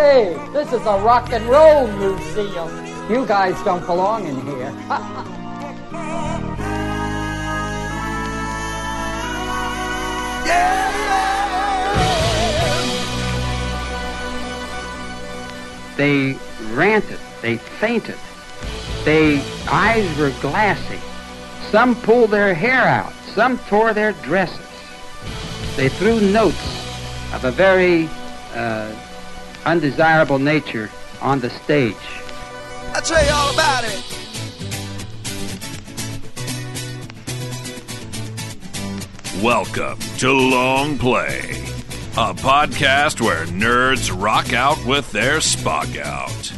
Hey, this is a rock and roll museum. You guys don't belong in here. They ranted. They fainted. Their eyes were glassy. Some pulled their hair out. Some tore their dresses. They threw notes of a very uh, undesirable nature on the stage. I'll tell you all about it. Welcome to Long Play, a podcast where nerds rock out with their Spock out.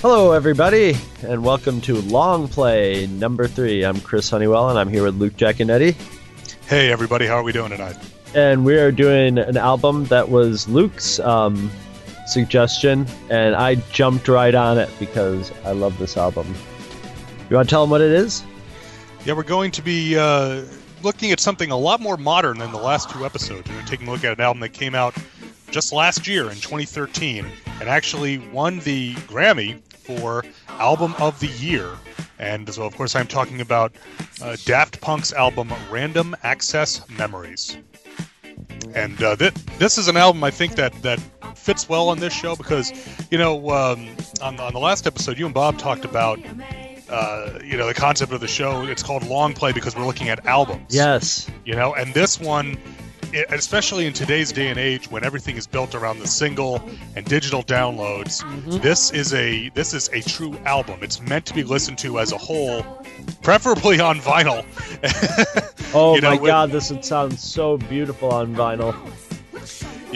Hello, everybody, and welcome to Long Play number three. I'm Chris Honeywell, and I'm here with Luke Jaconetti. Hey everybody, how are we doing tonight? And we are doing an album that was Luke's um, suggestion, and I jumped right on it because I love this album. You want to tell them what it is? Yeah, we're going to be uh, looking at something a lot more modern than the last two episodes. We're taking a look at an album that came out just last year in 2013 and actually won the Grammy for Album of the Year. And so, of course, I'm talking about uh, Daft Punk's album Random Access Memories. And uh, th- this is an album I think that, that fits well on this show because, you know, um, on, on the last episode, you and Bob talked about, uh, you know, the concept of the show. It's called Long Play because we're looking at albums. Yes. You know, and this one, especially in today's day and age when everything is built around the single and digital downloads, mm-hmm. this is a this is a true album. It's meant to be listened to as a whole, preferably on vinyl. Oh You know, my with- god, this would sound so beautiful on vinyl.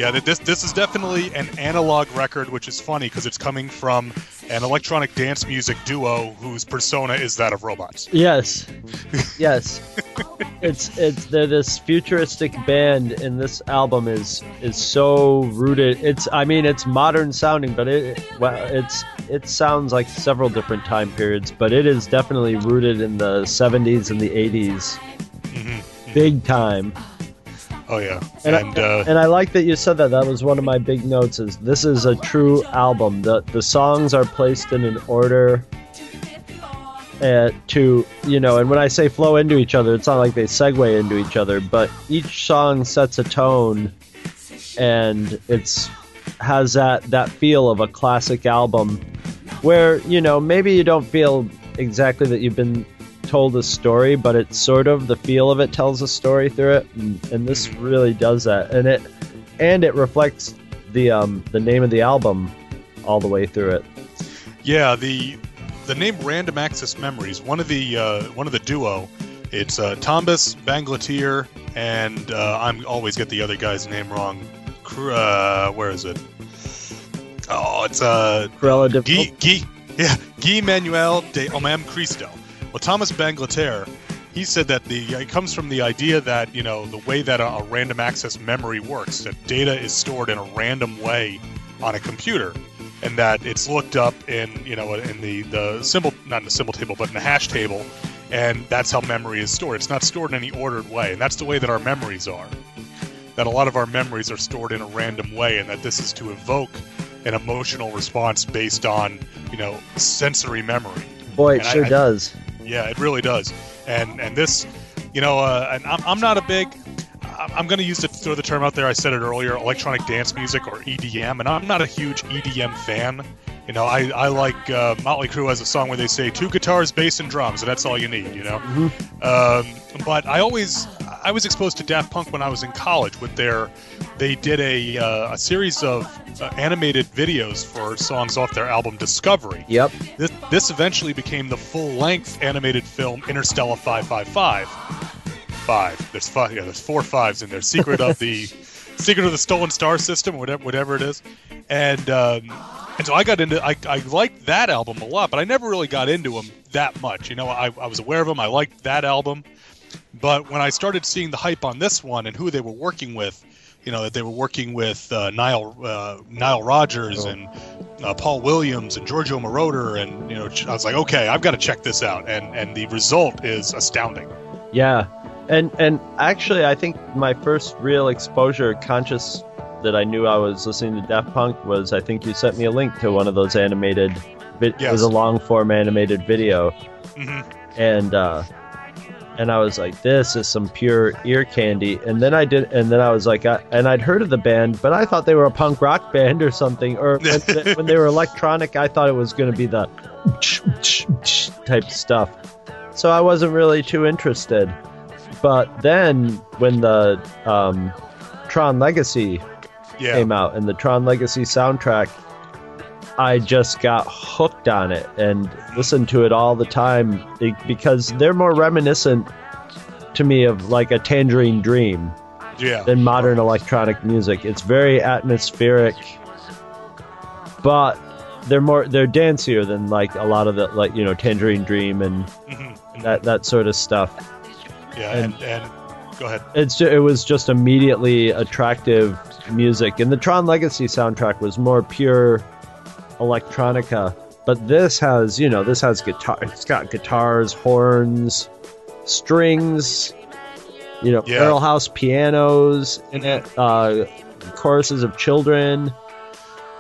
Yeah, this this is definitely an analog record, which is funny because it's coming from an electronic dance music duo whose persona is that of robots. Yes. Yes. it's it's they're this futuristic band and this album is is so rooted it's I mean it's modern sounding but it well it's it sounds like several different time periods but it is definitely rooted in the 70s and the 80s hmm big time Oh yeah, and, and, I, uh, and I like that you said that. That was one of my big notes is this is a true album. The the songs are placed in an order uh, to you know and when i say flow into each other it's not like they segue into each other but each song sets a tone and it's has that that feel of a classic album where you know maybe you don't feel exactly that you've been told a story but it's sort of the feel of it tells a story through it and, and this really does that and it and it reflects the um the name of the album all the way through it Yeah, the the name Random Access Memories, one of the uh, one of the duo, it's uh, Thomas Bangalter and uh, I'm always get the other guy's name wrong. Cr- Uh, where is it? Oh, it's uh Corella Guy, Difficult. Guy, yeah, Guy Manuel de Homem-Christo. Well, Thomas Bangalter, he said that the it comes from the idea that you know the way that a, a random access memory works, that data is stored in a random way on a computer, and that it's looked up in you know in the the symbol not in the symbol table but in the hash table, and that's how memory is stored. It's not stored in any ordered way, and that's the way that our memories are. That a lot of our memories are stored in a random way, and that this is to evoke an emotional response based on you know sensory memory. boy it and I- sure I- does Yeah, it really does. And and this, you know, uh, and I'm, I'm not a big. I'm going to use to throw the term out there. I said it earlier, electronic dance music or EDM, and I'm not a huge EDM fan. You know, I, I like uh, Motley Crue has a song where they say two guitars, bass, and drums, and that's all you need. You know, um, but I always I was exposed to Daft Punk when I was in college with their they did a uh, a series of uh, animated videos for songs off their album Discovery. yep This, this eventually became the full length animated film Interstella 555. Five. There's five. Yeah, there's four fives in there. Secret of the Secret of the Stolen Star System, whatever whatever it is, and um, and so I got into. I I liked that album a lot, but I never really got into them that much. You know, I I was aware of them. I liked that album, but when I started seeing the hype on this one and who they were working with, you know that they were working with uh, Nile uh, Nile Rodgers and uh, Paul Williams and Giorgio Moroder, and you know I was like, okay, I've got to check this out, and and the result is astounding. Yeah, and and actually, I think my first real exposure, conscious that I knew I was listening to Daft Punk, was I think you sent me a link to one of those animated. It Yes. was a long form animated video, hmm and uh, and I was like, this is some pure ear candy. And then I did, and then I was like, I, and I'd heard of the band, but I thought they were a punk rock band or something. Or when, they- when they were electronic, I thought it was going to be the type stuff. So I wasn't really too interested. But then when the um, Tron Legacy Yeah, came out and the Tron Legacy soundtrack, I just got hooked on it and listened to it all the time because they're more reminiscent to me of like a Tangerine Dream yeah, than modern electronic music. It's very atmospheric, but they're more they're dancier than like a lot of the like you know Tangerine Dream and Mhm. that that sort of stuff. Yeah, and and go ahead. it's ju- it was just immediately attractive music and the tron legacy soundtrack was more pure electronica but this has you know this has guitar it's got guitars horns strings you know Yeah. barrel house pianos in it uh choruses of children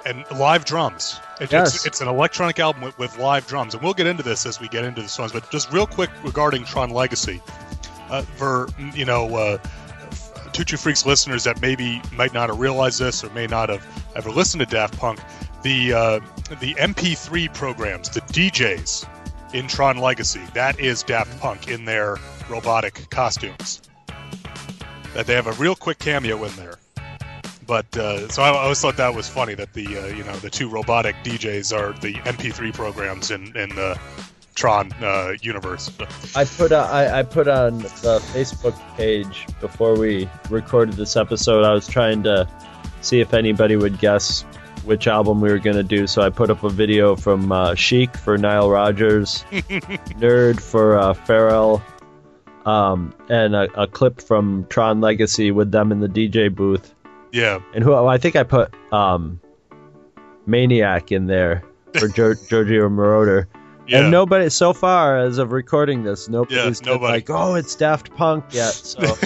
and live drums. It, Yes. it's, it's an electronic album with, with live drums, and we'll get into this as we get into the songs. But just real quick regarding Tron Legacy, uh, for you know, uh, Two Freaks listeners that maybe might not have realized this or may not have ever listened to Daft Punk, the uh, the MP3 programs, the DJs in Tron Legacy, that is Daft Punk in their robotic costumes. That they have a real quick cameo in there. But uh, so I, I always thought that was funny that the uh, you know the two robotic DJs are the MP3 programs in in the Tron uh, universe. I put uh, I, I put on the Facebook page before we recorded this episode. I was trying to see if anybody would guess which album we were going to do. So I put up a video from uh, Chic for Nile Rodgers, Nerd for uh, Pharrell, um, and a, a clip from Tron Legacy with them in the DJ booth. Yeah, And who I think I put um, Maniac in there for Gior- Giorgio Moroder. Yeah. And nobody, so far as of recording this, nobody's been nobody. like, "Oh, it's Daft Punk" yet. So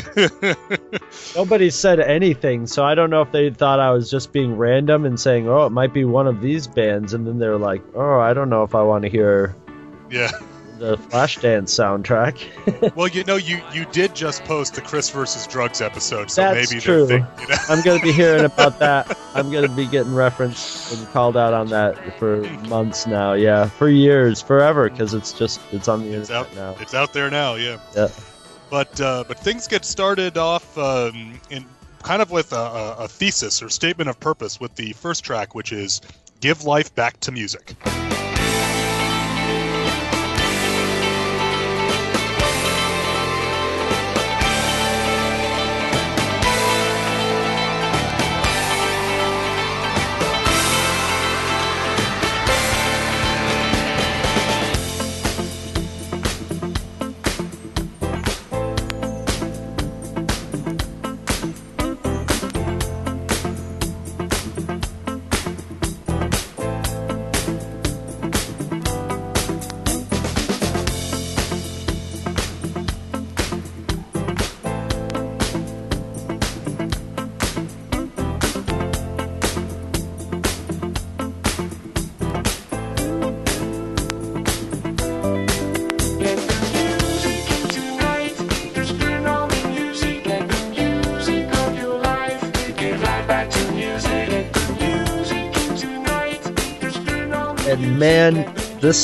nobody said anything. So I don't know if they thought I was just being random and saying, "Oh, it might be one of these bands," and then they're like, "Oh, I don't know if I want to hear yeah. The Flashdance soundtrack." Well, you know, you you did just post the Chris versus Drugs episode, so That's maybe true. think you know. I'm gonna be hearing about that. I'm gonna be getting referenced and called out on that for months now. Yeah, for years, forever, because it's just it's on the It's internet out, now. it's out there now, yeah. Yeah. But uh, but things get started off um, in kind of with a, a thesis or statement of purpose with the first track, which is "Give life back to music."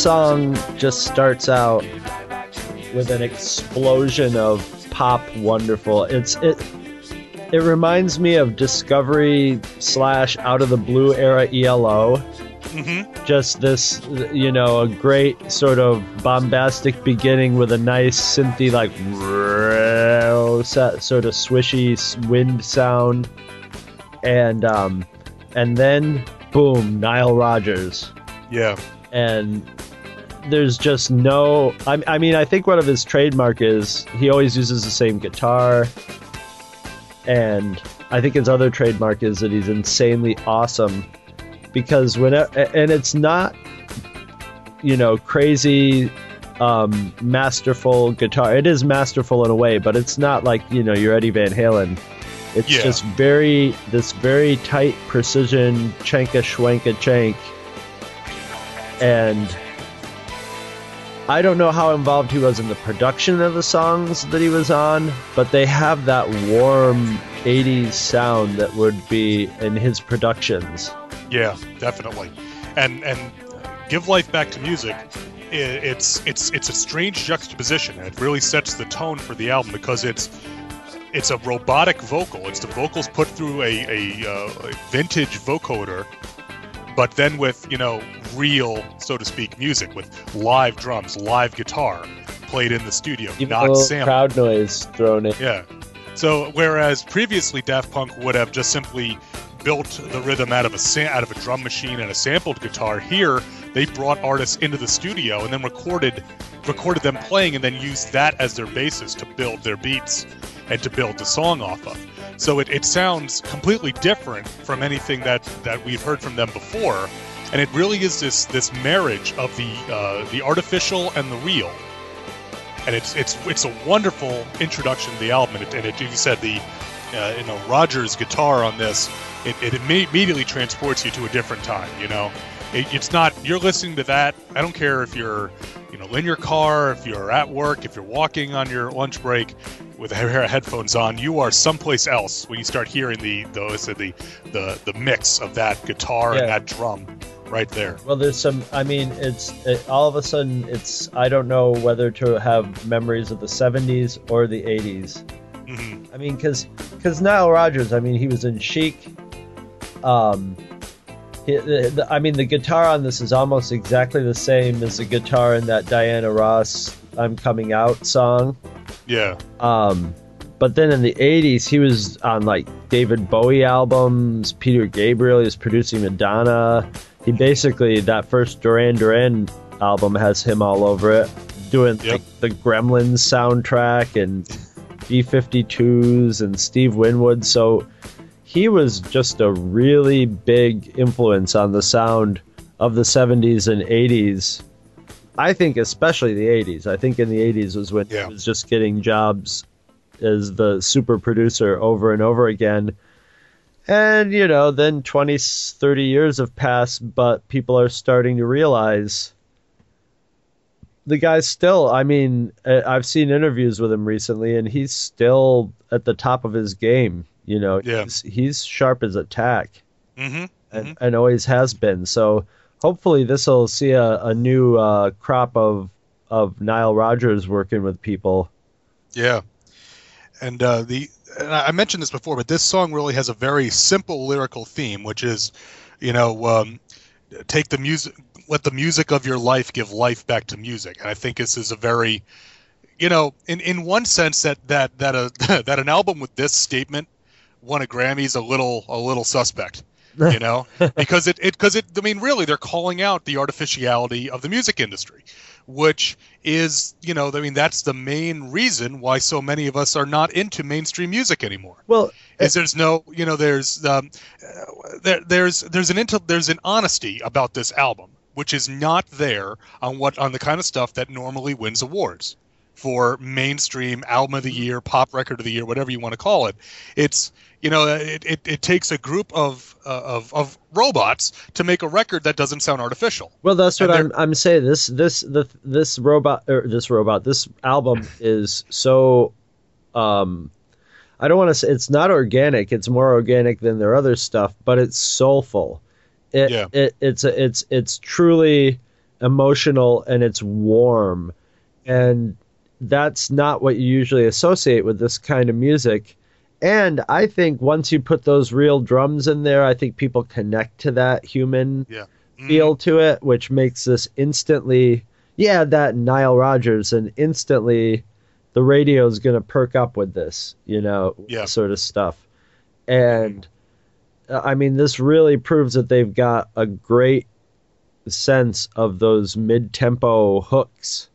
Song just starts out with an explosion of pop wonderful. It's it it reminds me of Discovery slash Out of the Blue era ELO. Mm-hmm. Just this, you know, a great sort of bombastic beginning with a nice synthy like sort of swishy wind sound, and um, and then boom, Nile Rodgers, Yeah. and there's just no. I, I mean, I think one of his trademark is he always uses the same guitar, and I think his other trademark is that he's insanely awesome because when and it's not you know crazy um masterful guitar it is masterful in a way but it's not like you know your eddie van halen it's Yeah. just very this very tight precision chanka schwanka chank and I don't know how involved he was in the production of the songs that he was on, but they have that warm 80s sound that would be in his productions. Yeah, definitely. And and give life back to music. It's it's it's a strange juxtaposition, it really sets the tone for the album because it's it's a robotic vocal. It's the vocals put through a a, uh, a vintage vocoder, but then with you know real, so to speak, music with live drums, live guitar played in the studio, Even not sampled. crowd noise thrown in. Yeah. So whereas previously Daft Punk would have just simply built the rhythm out of a out of a drum machine and a sampled guitar, here they brought artists into the studio and then recorded recorded them playing and then used that as their basis to build their beats and to build the song off of. So it, it sounds completely different from anything that, that we've heard from them before, and it really is this this marriage of the uh, the artificial and the real and it's it's it's a wonderful introduction to the album. And it, and it you said the uh, you know Rodgers guitar on this, it, it immediately transports you to a different time. You know, it, it's not you're listening to that. I don't care if you're you know in your car, if you're at work, if you're walking on your lunch break with a pair of headphones on, you are someplace else when you start hearing the those the the the mix of that guitar Yeah. and that drum right there. Well, there's some. I mean, it's it, all of a sudden. It's I don't know whether to have memories of the '70s or the '80s. hmm I mean, because because Nile Rodgers. I mean, he was in Chic. Um, the, the, I mean, the guitar on this is almost exactly the same as the guitar in that Diana Ross "I'm Coming Out" song. Yeah. Um, but then in the 80s, he was on like David Bowie albums, Peter Gabriel, he was producing Madonna. He basically, that first Duran Duran album has him all over it, doing Yep. like, the Gremlins soundtrack and B 52s and Steve Winwood. So he was just a really big influence on the sound of the 70s and 80s. I think especially the 80s. I think in the 80s was when Yeah. he was just getting jobs as the super producer over and over again. And, you know, then 20, 30 years have passed, but people are starting to realize the guy's still, I mean, uh, I've seen interviews with him recently, and he's still at the top of his game. You know, Yeah. he's, he's sharp as a tack hmm and, and always has been. So hopefully this will see a, a new uh, crop of of Nile Rodgers working with people. Yeah, and uh, the and I I mentioned this before, but this song really has a very simple lyrical theme, which is, you know, um, take the music, let the music of your life give life back to music. And I think this is a very, you know, in in one sense that that that a that an album with this statement won a Grammy is a little a little suspect. You know, because it it because it I mean really they're calling out the artificiality of the music industry, which is you know I mean that's the main reason why so many of us are not into mainstream music anymore. Well, is there's no you know there's um, uh, there, there's there's an intel there's an honesty about this album which is not there on what on the kind of stuff that normally wins awards for mainstream album of the year pop record of the year whatever you want to call it. It's you know it, it, it takes a group of, uh, of of robots to make a record that doesn't sound artificial well, that's what I'm I'm saying. This this the this robot or this robot this album is so um I don't want to say it's not organic. It's more organic than their other stuff, but it's soulful. It, Yeah. it it's it's it's truly emotional and it's warm, and that's not what you usually associate with this kind of music. And I think once you put those real drums in there, I think people connect to that human yeah Mm, feel to it, which makes this instantly, yeah, that Nile Rodgers, and instantly the radio is going to perk up with this, you know, Yeah. sort of stuff. And uh, I mean, this really proves that they've got a great sense of those mid-tempo hooks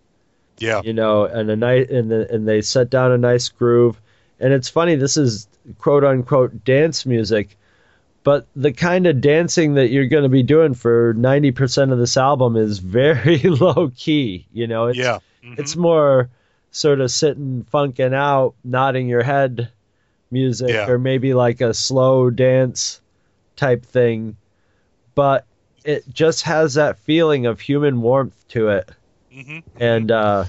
Yeah. you know, and a nice and the, and they set down a nice groove. And it's funny, this is quote unquote dance music, but the kind of dancing that you're going to be doing for 90% of this album is very low key, you know. It's, Yeah. Mhm. it's more sort of sitting funking out, nodding your head music Yeah. or maybe like a slow dance type thing, but it just has that feeling of human warmth to it Mhm. and uh,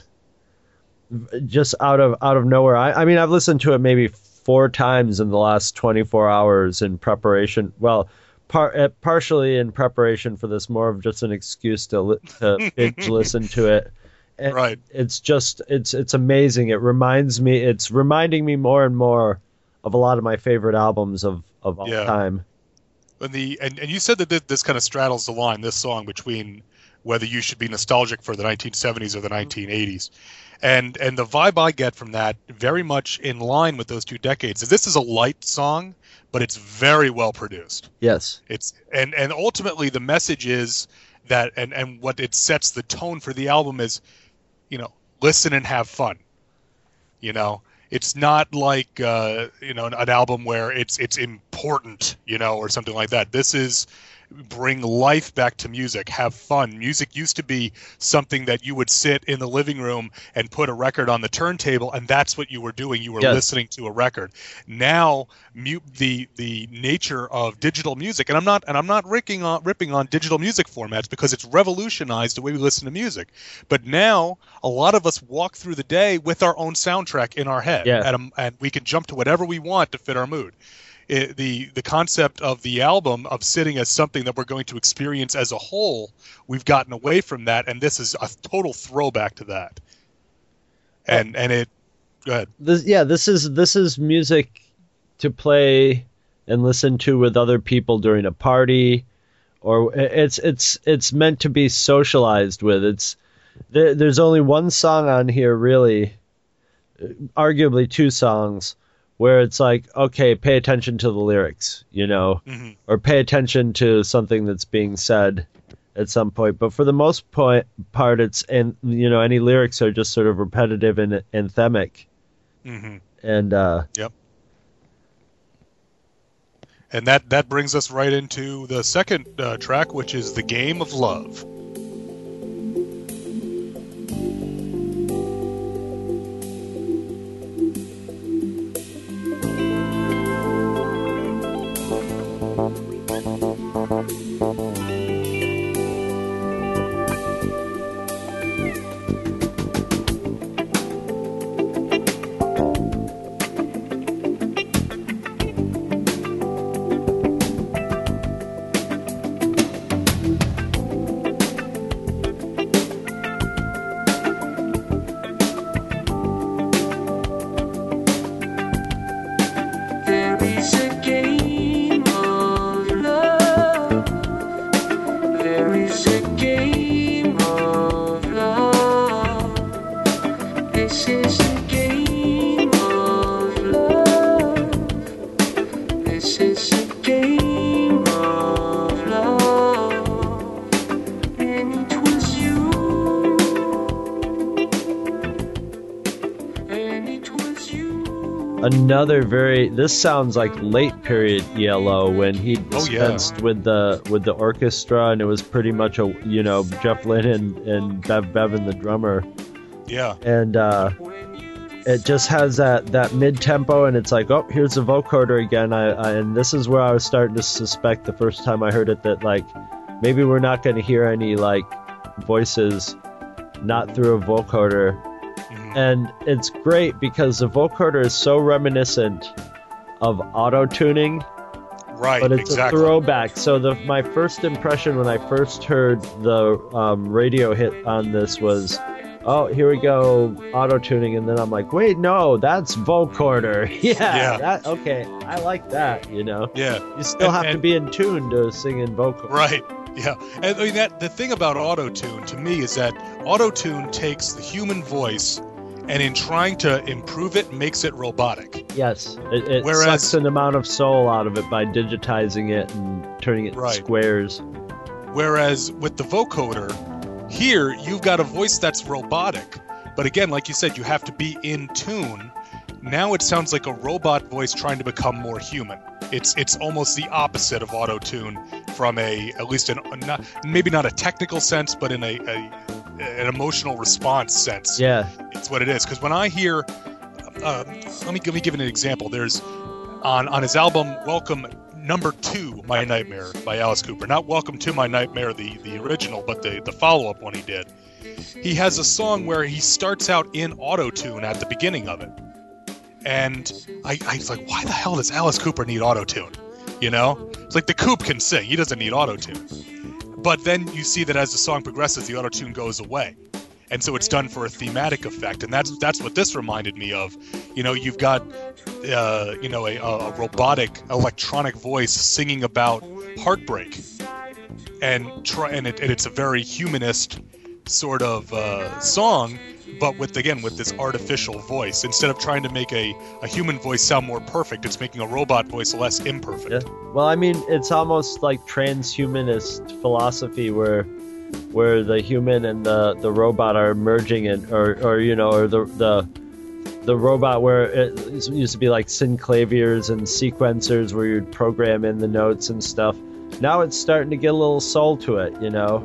just out of out of nowhere. I, I mean, I've listened to it maybe four times in the last 24 hours in preparation. Well, par- uh, partially in preparation for this, more of just an excuse to li- to binge listen to it. And Right. It's just it's it's amazing. It reminds me. It's reminding me more and more of a lot of my favorite albums of of all Yeah. time. And the and, and you said that this, this kind of straddles the line, this song between whether you should be nostalgic for the 1970s or the 1980s, and and the vibe I get from that very much in line with those two decades. This is a light song, but it's very well produced. Yes. It's and and ultimately the message is that and and what it sets the tone for the album is, you know, listen and have fun. You know, it's not like uh, you know an album where it's it's important, you know, or something like that. This is bring life back to music, have fun. Music used to be something that you would sit in the living room and put a record on the turntable, and that's what you were doing. You were Yes. listening to a record. Now, mu- the the nature of digital music, and I'm not and I'm not ripping on ripping on digital music formats because it's revolutionized the way we listen to music. But now, a lot of us walk through the day with our own soundtrack in our head, Yeah. and, and we can jump to whatever we want to fit our mood it, the the concept of the album of sitting as something that we're going to experience as a whole, we've gotten away from that, and this is a total throwback to that. And and it, go ahead. this yeah this is this is music to play and listen to with other people during a party or it's it's it's meant to be socialized with it's there, there's only one song on here really arguably two songs where it's like okay pay attention to the lyrics you know hmm or pay attention to something that's being said at some point. But for the most point, part, it's and you know any lyrics are just sort of repetitive and anthemic, hmm and uh, yep. And that that brings us right into the second uh, track, which is the game of love. Another very this sounds like late period ELO when he Oh, yeah. with the with the orchestra and it was pretty much a you know Jeff Lynne and, and Bev Bevan the drummer Yeah, and uh, it just has that that mid tempo and it's like oh here's the vocoder again I, I and this is where I was starting to suspect the first time I heard it that like maybe we're not going to hear any like voices not through a vocoder. And it's great because the vocoder is so reminiscent of auto tuning right. but it's exactly. a throwback. So the my first impression when I first heard the um, radio hit on this was, oh, here we go, auto tuning, and then I'm like, wait, no, that's vocoder. yeah, Yeah. that okay, I like that. You know, Yeah. you still And- have to be in tune to sing in vocal. Right. Yeah. And I mean that the thing about auto tune to me is that auto tune takes the human voice and in trying to improve it, makes it robotic. Yes, it, it Whereas- sucks an amount of soul out of it by digitizing it and turning it Right. squares. Whereas with the vocoder, here you've got a voice that's robotic. But again, like you said, you have to be in tune. Now it sounds like a robot voice trying to become more human. It's it's almost the opposite of auto tune from a at least an not, maybe not a technical sense, but in a, a an emotional response sense. Yeah, It's what it is. Because when I hear, uh, let me let me give an example. There's on on his album Welcome Number Two, My Nightmare by Alice Cooper. Not Welcome to My Nightmare, the the original, but the the follow up one he did. He has a song where he starts out in auto tune at the beginning of it, and I I was like, why the hell does Alice Cooper need auto tune? You know, it's like the Coop can sing, he doesn't need auto tune. But then you see that as the song progresses, the auto tune goes away. And so it's done for a thematic effect. And that's that's what this reminded me of. You know you've got uh, you know a, a robotic electronic voice singing about heartbreak. And try and, it, and it's a very humanist sort of uh, song but with again with this artificial voice instead of trying to make a, a human voice sound more perfect it's making a robot voice less imperfect yeah. Well, I mean, it's almost like transhumanist philosophy where where the human and the, the robot are merging and or, or you know or the the the robot where it used to be like synclaviers and sequencers where you'd program in the notes and stuff. Now it's starting to get a little soul to it, you know.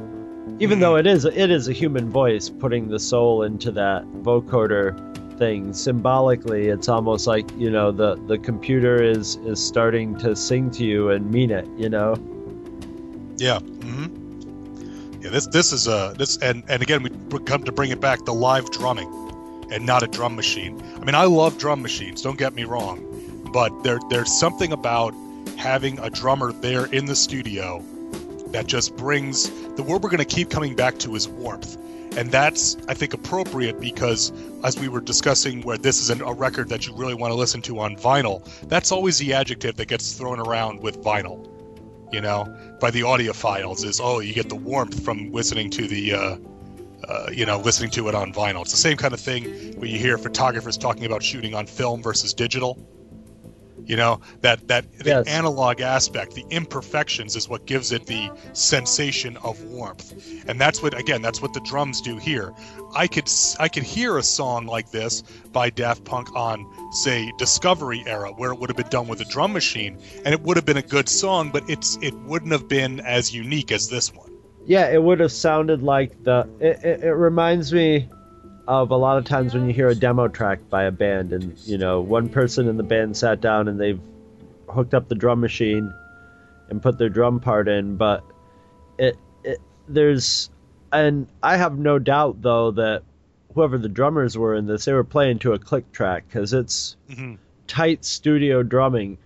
Even though it is it is a human voice putting the soul into that vocoder thing symbolically it's almost like you know the the computer is is starting to sing to you and mean it you know Yeah. hmm Yeah. This this is a this and and again we come to bring it back the live drumming, and not a drum machine. I mean I love drum machines. Don't get me wrong, but there there's something about having a drummer there in the studio that just brings the word we're going to keep coming back to is warmth. And that's, I think, appropriate because, as we were discussing, where this is an, a record that you really want to listen to on vinyl, that's always the adjective that gets thrown around with vinyl you know, by the audiophiles is oh, you get the warmth from listening to the, uh, uh, you know, listening to it on vinyl. It's the same kind of thing when you hear photographers talking about shooting on film versus digital. You know that that the Yes. analog aspect, the imperfections, is what gives it the sensation of warmth, and that's what again, that's what the drums do here. I could i could hear a song like this by Daft Punk on say Discovery era, where it would have been done with a drum machine, and it would have been a good song, but it's it wouldn't have been as unique as this one. yeah it would have sounded like the it, it, it reminds me of a lot of times when you hear a demo track by a band and you know one person in the band sat down and they've hooked up the drum machine and put their drum part in but it, it there's and i have no doubt though that whoever the drummers were in this they were playing to a click track because it's Mhm. tight studio drumming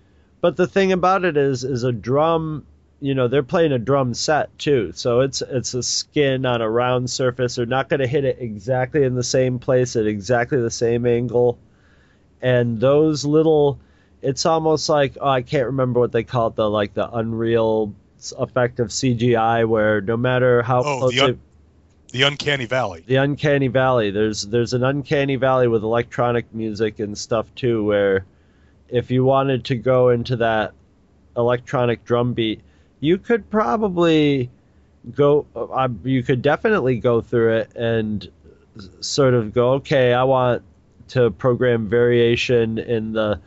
but the thing about it is is a drum you know they're playing a drum set too so it's it's a skin on a round surface. They're not going to hit it exactly in the same place at exactly the same angle. And those little it's almost like oh i can't remember what they call it the like the unreal effect of cgi where no matter how Oh, close the un- they- The Uncanny Valley. the uncanny valley. There's there's an uncanny valley with electronic music and stuff too where if you wanted to go into that electronic drum beat you could probably go uh, you could definitely go through it and sort of go okay i want to program variation in the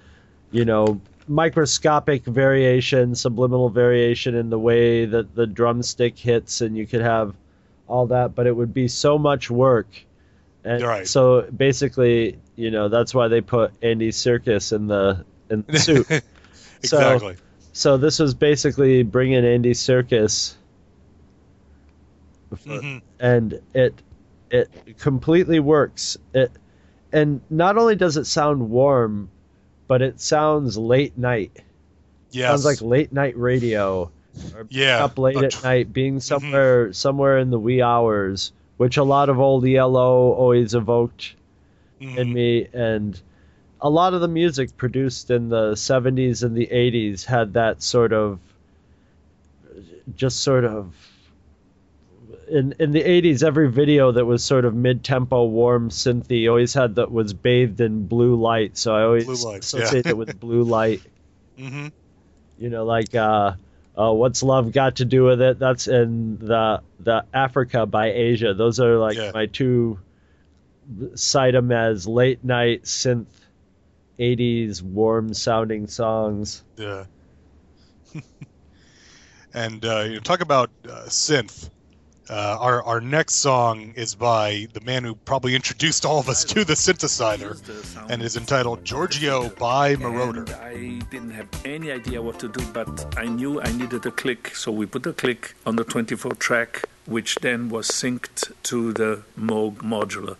you know microscopic variation subliminal variation in the way that the drumstick hits and you could have all that but it would be so much work and Right. so basically you know that's why they put andy serkis in the in the suit exactly. so this was basically bringing Andy Serkis, Mhm. and it it completely works. It and not only does it sound warm, but it sounds late night. Yes. Sounds like late night radio. Or Yeah, up late at night, being somewhere somewhere in the wee hours, which a lot of old ELO always evoked in Mhm. me and a lot of the music produced in the 70s and the 80s had that sort of just sort of in in the 80s every video that was sort of mid-tempo warm synthy always had that was bathed in blue light so i always Blue associate yeah. it with blue light hmm you know like uh uh, what's love got to do with it? That's in the the Africa by Asia. Those are like Yeah. my two cite them as late night synth 80s warm sounding songs. Yeah. and uh, you know, talk about uh, synth. Uh, our our next song is by the man who probably introduced all of us to the synthesizer, and is entitled Giorgio by Moroder. And I didn't have any idea what to do, but I knew I needed a click, so we put a click on the 24 track, which then was synced to the Moog modular.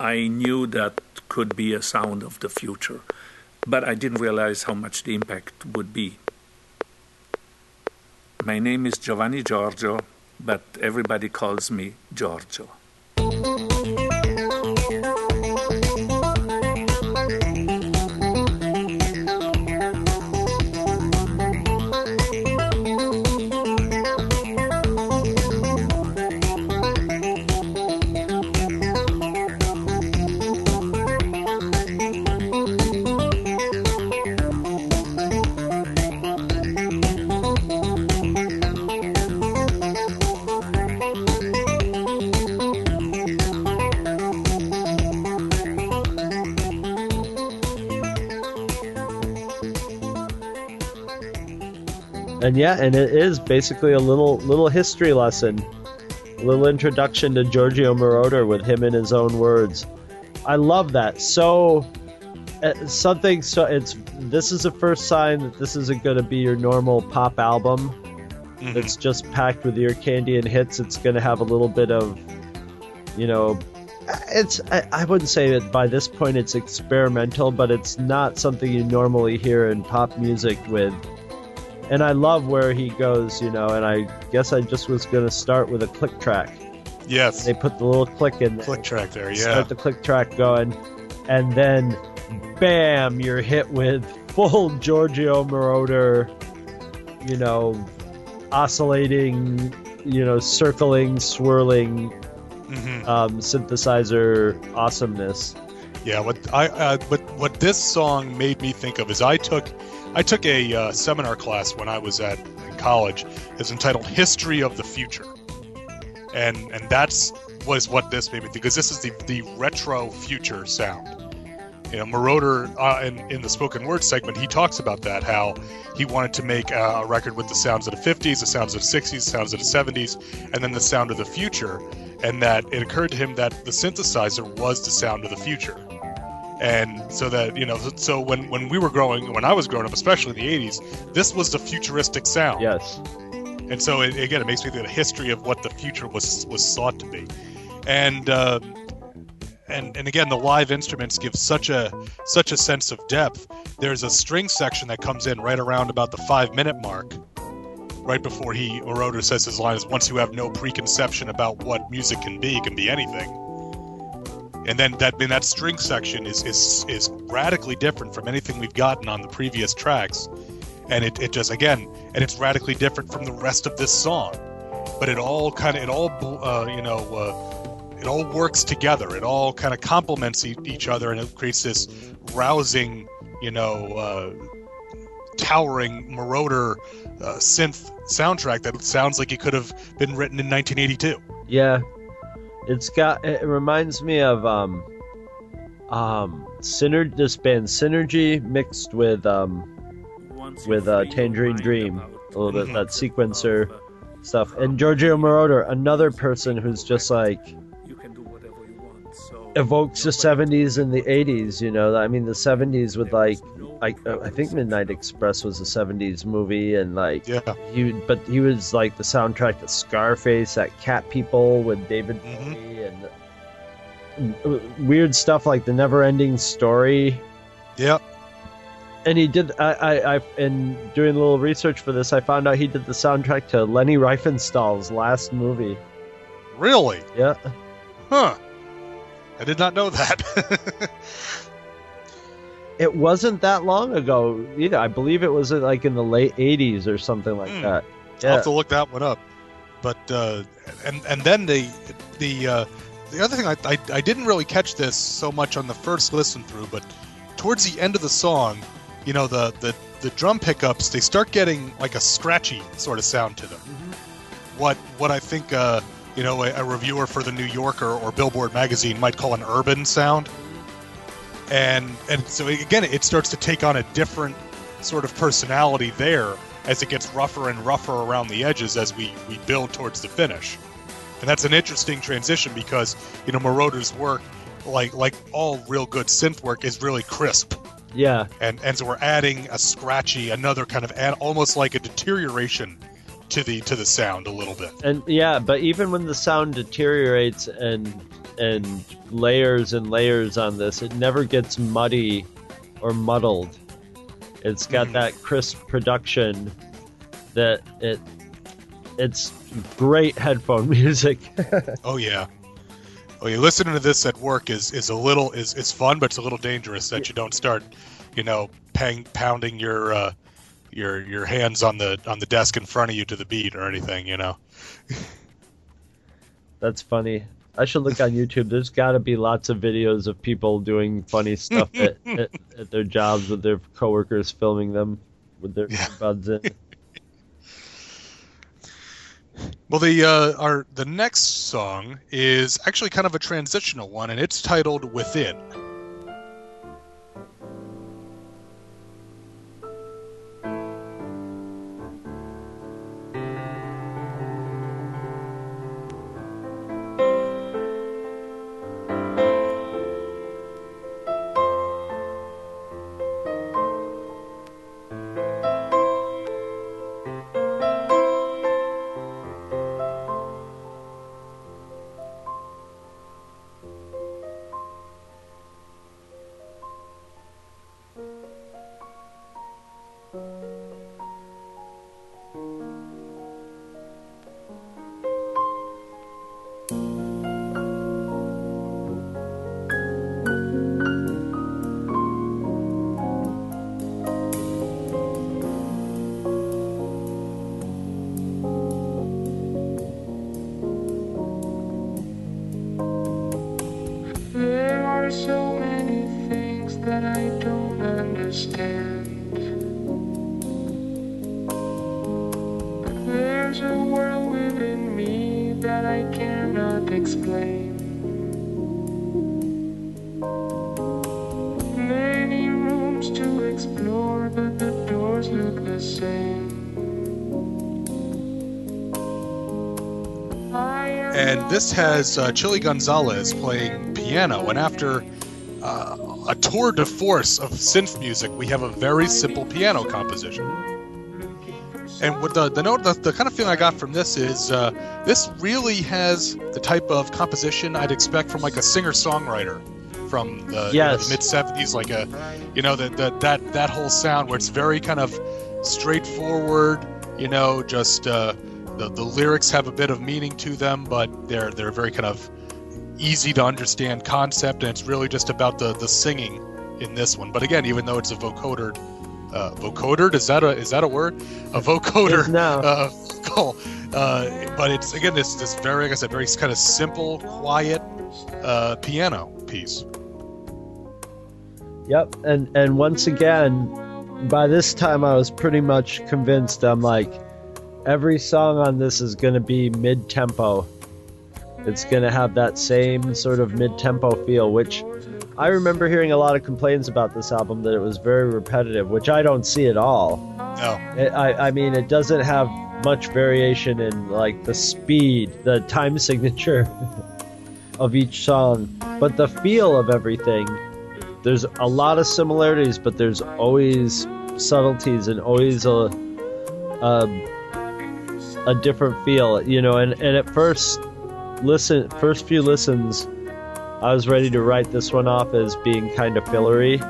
I knew that could be a sound of the future, but I didn't realize how much the impact would be. My name is Giovanni Giorgio, but everybody calls me Giorgio. And yeah, and it is basically a little little history lesson, a little introduction to Giorgio Moroder with him in his own words. I love that. So uh, something so it's this is the first sign that this isn't going to be your normal pop album. Mhm. It's just packed with ear candy and hits. It's going to have a little bit of, you know, it's I, I wouldn't say that by this point it's experimental, but it's not something you normally hear in pop music with. And I love where he goes, you know, and I guess I just was going to start with a click track. Yes, They put the little click in there, click track there. Yeah, start the click track going, and then bam, you're hit with full Giorgio Moroder, you know, oscillating, you know, circling, swirling hmm um, synthesizer awesomeness. yeah. What I uh, what what this song made me think of is I took I took a uh, seminar class when I was at in college. It's entitled "History of the Future," and and that's was what this made me think because this is the the retro future sound. You know, Moroder uh, in, in the spoken word segment, he talks about that how he wanted to make uh, a record with the sounds of the 50s, the sounds of the 60s, the sounds of the 70s, and then the sound of the future. And that it occurred to him that the synthesizer was the sound of the future. And so that, you know, so when, when we were growing, when I was growing up, especially in the 80s, this was the futuristic sound. Yes. And so it, again, it makes me think of the history of what the future was was sought to be, and um, and and again, the live instruments give such a such a sense of depth. There's a string section that comes in right around about the five minute mark, right before he Moroder says his line is, "Once you have no preconception about what music can be, it can be anything." And then that in that string section is is is radically different from anything we've gotten on the previous tracks. And it, it just again and it's radically different from the rest of this song. But it all kind of it all uh, you know uh, it all works together. It all kind of complements e- each other and it creates this rousing you know uh, towering Moroder uh, synth soundtrack that sounds like it could have been written in 1982 Yeah. It's got it reminds me of um um Syner this band Synergy mixed with um Once with uh, Tangerine Dream, a little bit that sequencer stuff. And Giorgio Moroder, another person who's just like evokes the 70s and the 80s, you know. I mean the 70s with like uh, I think Midnight Express was a 70s movie and like yeah he but he was like the soundtrack to Scarface, that Cat People with David Mhm. Bowie and uh, weird stuff like the Never Ending Story. yeah And he did. I, I, I, in doing a little research for this, I found out he did the soundtrack to Leni Riefenstahl's last movie. really Yeah, huh i did not know that it wasn't that long ago either. I believe it was uh, like in the late '80s or something like Hmm. that. i'll have to look that one up but uh, and and then the the uh, the other thing I, I I didn't really catch this so much on the first listen through, but towards the end of the song, you know the the the drum pickups they start getting like a scratchy sort of sound to them. What what I think uh, you know a, a reviewer for the New Yorker or Billboard magazine might call an urban sound, and and so again it starts to take on a different sort of personality there as it gets rougher and rougher around the edges as we, we build towards the finish. And that's an interesting transition because, you know, Moroder's work, like like all real good synth work, is really crisp. Yeah, And and so we're adding a scratchy, another kind of add, almost like a deterioration to the to the sound a little bit. and yeah, but even when the sound deteriorates and and layers and layers on this, it never gets muddy or muddled. It's got Mhm. that crisp production that it it's great headphone music. Oh yeah. Oh yeah, listening to this at work is, is a little is, is fun, but it's a little dangerous that you don't start, you know, pang, pounding your uh, your your hands on the on the desk in front of you to the beat or anything, you know. That's funny. I should look on YouTube. There's got to be lots of videos of people doing funny stuff at, at, at their jobs with their coworkers filming them with their Yeah. earbuds in. Well, the uh, our the next song is actually kind of a transitional one, and it's titled "Within." This has uh, Chilly Gonzales playing piano. And after uh, a tour de force of synth music, we have a very simple piano composition. And what the the note the, the kind of feeling I got from this is uh, this really has the type of composition I'd expect from like a singer songwriter from the, Yes. mid '70s, like a you know that that that that whole sound where it's very kind of straightforward. You know, just uh, the the lyrics have a bit of meaning to them, but they're they're very kind of easy to understand concept, and it's really just about the the singing in this one. But again, even though it's a vocoder, uh, vocoder is that a is that a word? A vocoder no. uh, vocal. Uh, but it's again this this very like I said very kind of simple, quiet uh, piano piece. Yep, and and once again, by this time I was pretty much convinced. I'm like, every song on this is going to be mid tempo. It's going to have that same sort of mid tempo feel, which I remember hearing a lot of complaints about this album that it was very repetitive, which I don't see at all. No, It, I, I mean, it doesn't have much variation in like the speed, the time signature of each song, but the feel of everything. There's a lot of similarities, but there's always subtleties and always a a, a different feel, you know. And, and at first listen, first few listens, I was ready to write this one off as being kind of fillery.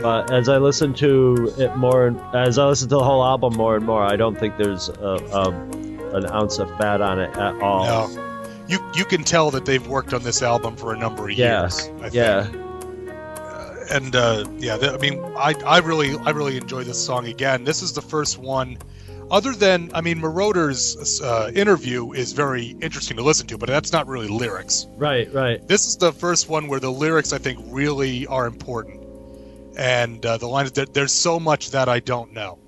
But as I listen to it more, as I listen to the whole album more and more, I don't think there's a, a, an ounce of fat on it at all. no. You you can tell that they've worked on this album for a number of years. I yeah, think. and uh, yeah, I mean, I, I really I really enjoy this song again. This is the first one other than I mean, Moroder's uh, interview is very interesting to listen to, but that's not really lyrics. Right, right. This is the first one where the lyrics I think really are important, and uh, the line is that there's so much that I don't know.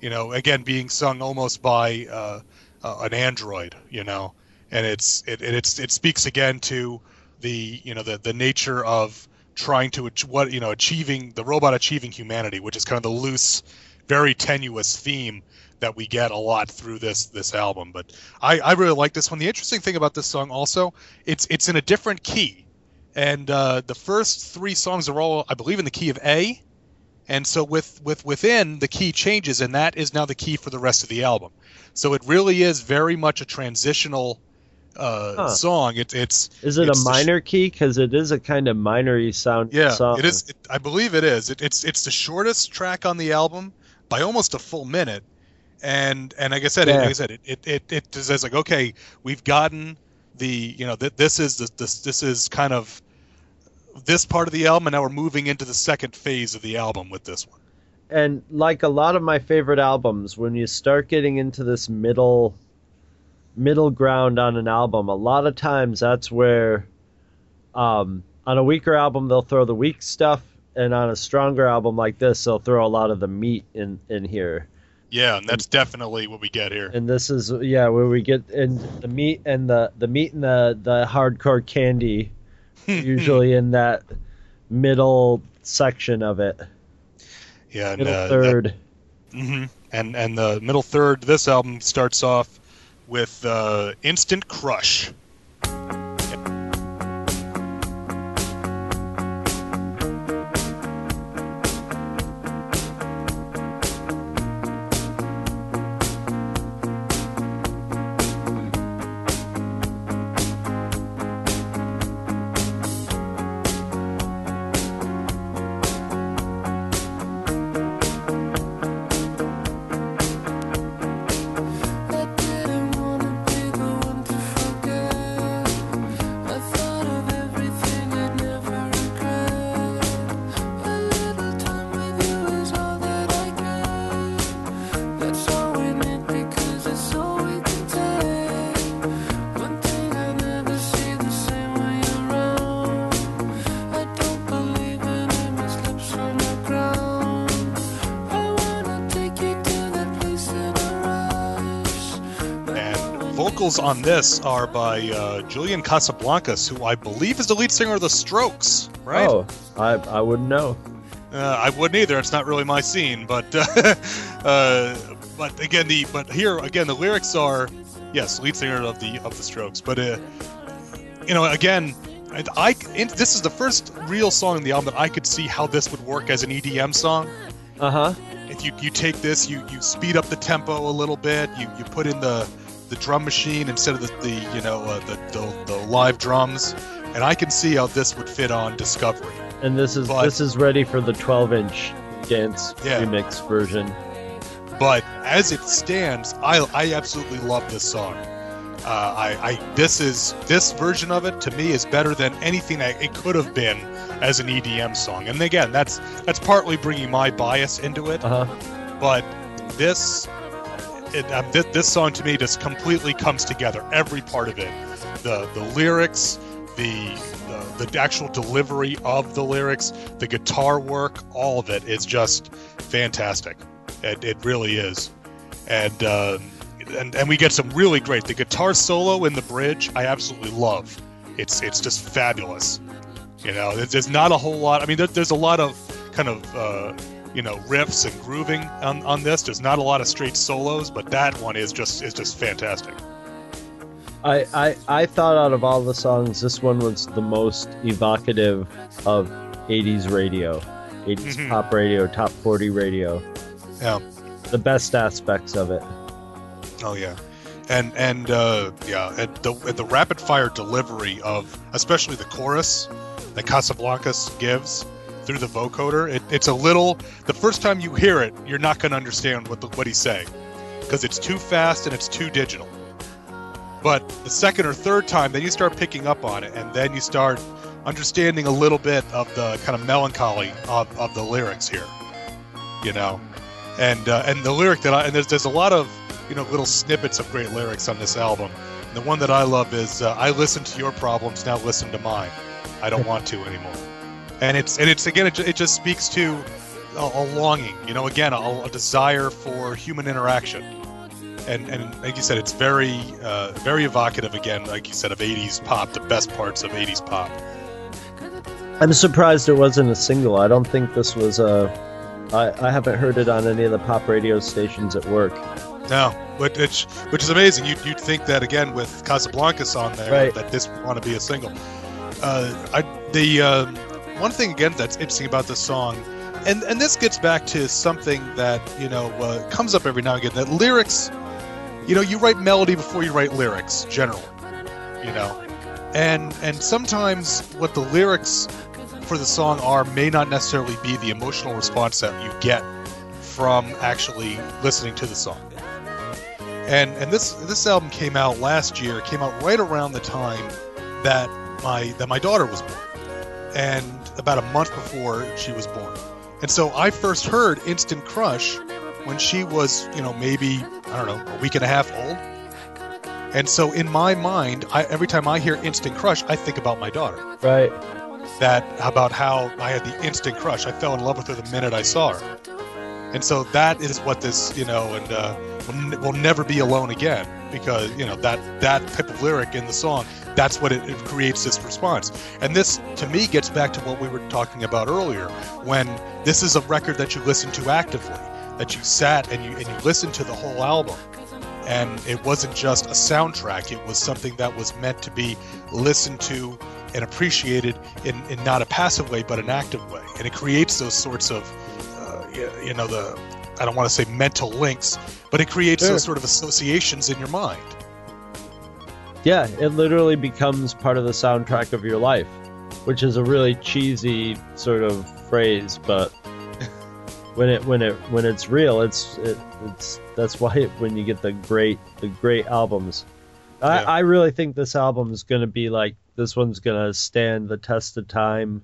You know, again, being sung almost by uh, uh, an android. You know, and it's it, it it's it speaks again to the you know the the nature of trying to what you know achieving the robot achieving humanity, which is kind of the loose, very tenuous theme that we get a lot through this this album. But I, I really like this one. The interesting thing about this song also, it's it's in a different key, and uh, the first three songs are all I believe in the key of A, and so with with within the key changes, and that is now the key for the rest of the album. So it really is very much a transitional uh, Huh. song. It, it's Is it a it's sh- minor key? Because it is a kind of minory sound yeah, song. it is. It, I believe it is. It, it's it's the shortest track on the album by almost a full minute, and and like I said, it, Yeah. like I said, it it it, it just says like okay, we've gotten the you know th- this is the, this this is kind of this part of the album, and now we're moving into the second phase of the album with this one. and like a lot of my favorite albums when you start getting into this middle middle ground on an album a lot of times that's where um, on a weaker album they'll throw the weak stuff and on a stronger album like this they'll throw a lot of the meat in in here Yeah, and that's definitely what we get here. and this is yeah where we get in the meat and the the meat and the the hardcore candy usually in that middle section of it Yeah, and, middle uh, that- third hmm And and the middle third, this album starts off with uh, "Instant Crush." On this are by uh, Julian Casablancas, who I believe is the lead singer of The Strokes, right? oh i i wouldn't know Uh, I wouldn't either. It's not really my scene, but uh, uh, but again, the but here again the lyrics are yes, lead singer of the of the Strokes, but uh, you know again. I, I this is the first real song in the album that I could see how this would work as an EDM song. uh-huh if you, you take this, you, you speed up the tempo a little bit. You, you put in the the drum machine instead of the, the you know uh, the, the the live drums, and I can see how this would fit on Discovery. And this is But- this is ready for the 12 inch dance Yeah. remix version. But as it stands, I I absolutely love this song. Uh, I, I this is this version of it to me is better than anything that it could have been as an EDM song. And again, that's that's partly bringing my bias into it. Uh huh. but this it, um, this, this song to me just completely comes together every part of it. The the lyrics the, the the actual delivery of the lyrics the guitar work all of it is just fantastic. It, it really is. And um, and and we get some really great the guitar solo in the bridge I absolutely love. It's it's just fabulous. You know there's, there's not a whole lot I mean there, there's a lot of kind of uh, you know riffs and grooving on, on this there's not a lot of straight solos but that one is just is just fantastic I, I I thought out of all the songs, this one was the most evocative of 80s radio, 80s Mhm. pop radio, top 40 radio. yeah The best aspects of it. Oh yeah, and and uh, yeah, and the and the rapid fire delivery of especially the chorus that Casablancas gives through the vocoder, it, it's a little. The first time you hear it, you're not going to understand what the, what he's saying because it's too fast and it's too digital. But the second or third time, then you start picking up on it, and then you start understanding a little bit of the kind of melancholy of, of the lyrics here. You know, and uh, and the lyric that I and there's there's a lot of you know little snippets of great lyrics on this album. And the one that I love is uh, "I listen to your problems, now listen to mine. I don't want to anymore." And it's and it's again it, it just speaks to a, a longing, you know, again a, a desire for human interaction. And, and like you said, it's very uh, very evocative again, like you said, of '80s pop, the best parts of '80s pop. I'm surprised it wasn't a single. I don't think this was a. I, I haven't heard it on any of the pop radio stations at work. No, which which, which is amazing. You'd, you'd think that again with Casablancas on there Right. that this would want to be a single. Uh, I, the uh, one thing again that's interesting about this song, and and this gets back to something that you know uh, comes up every now and again. That lyrics, you know, you write melody before you write lyrics generally, you know, and and sometimes what the lyrics for the song are may not necessarily be the emotional response that you get from actually listening to the song. And and this this album came out last year. Came out right around the time that my that my daughter was born, and about a month before she was born. And so I first heard Instant Crush when she was, you know, maybe I don't know, a week and a half old. And so in my mind, I, every time I hear Instant Crush, I think about my daughter Right. that about how I had the instant crush. I fell in love with her the minute I saw her, and so that is what this, you know, and uh, will, will never be alone again because you know that that type of lyric in the song. That's what it, it creates this response, and this to me gets back to what we were talking about earlier. When this is a record that you listen to actively, that you sat and you and you listened to the whole album, and it wasn't just a soundtrack it was something that was meant to be listened to and appreciated in, in not a passive way but an active way and it creates those sorts of uh, you know the i don't want to say mental links but it creates Sure. those sort of associations in your mind Yeah, it literally becomes part of the soundtrack of your life, which is a really cheesy sort of phrase, but when it when it when it's real, it's it, it's that's why it, when you get the great the great albums. I, Yeah. I really think this album is going to be like this one's going to stand the test of time.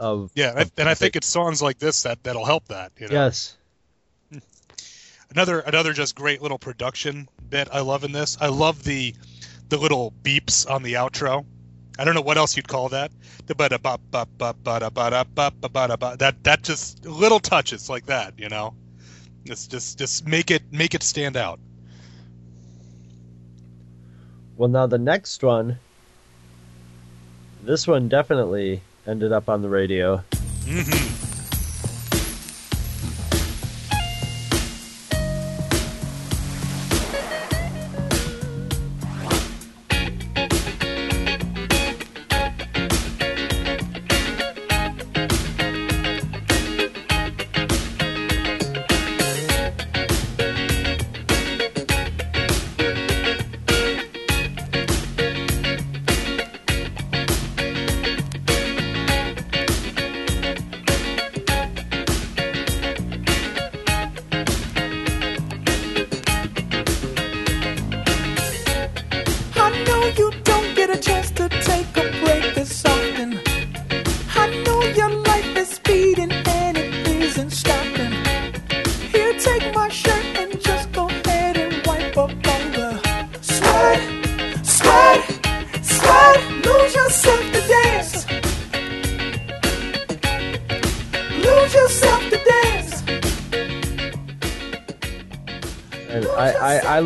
Of yeah and I, and I think it's songs like this that that'll help that you know yes, another another just great little production bit I love in this. I love the the little beeps on the outro. I don't know what else you'd call that. That that just little touches like that, you know. Just just just make it make it stand out. Well, now the next one. This one definitely ended up on the radio. hmm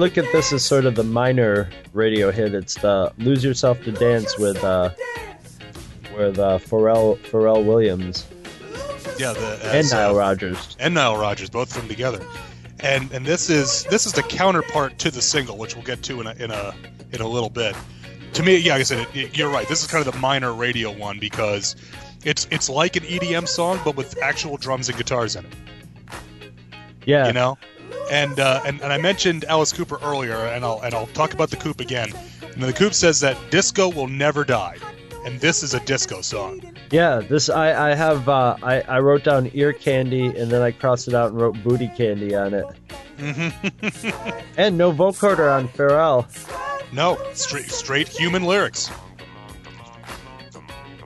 look at this as sort of the minor radio hit. It's the "Lose Yourself to Dance" with uh, with uh, Pharrell Pharrell Williams Yeah, the and uh, Nile Rodgers. and Nile Rodgers, both of them together. And and this is this is the counterpart to the single, which we'll get to in a in a in a little bit. To me, yeah, like I said, it, you're right. This is kind of the minor radio one because it's it's like an EDM song, but with actual drums and guitars in it. Yeah, You know, and uh, and and I mentioned Alice Cooper earlier, and I'll and I'll talk about the Coop again. And the Coop says that disco will never die, and this is a disco song. yeah. This I, I have uh, I, I wrote down ear candy and then I crossed it out and wrote booty candy on it. and no vocoder on Pharrell. No, straight straight human lyrics.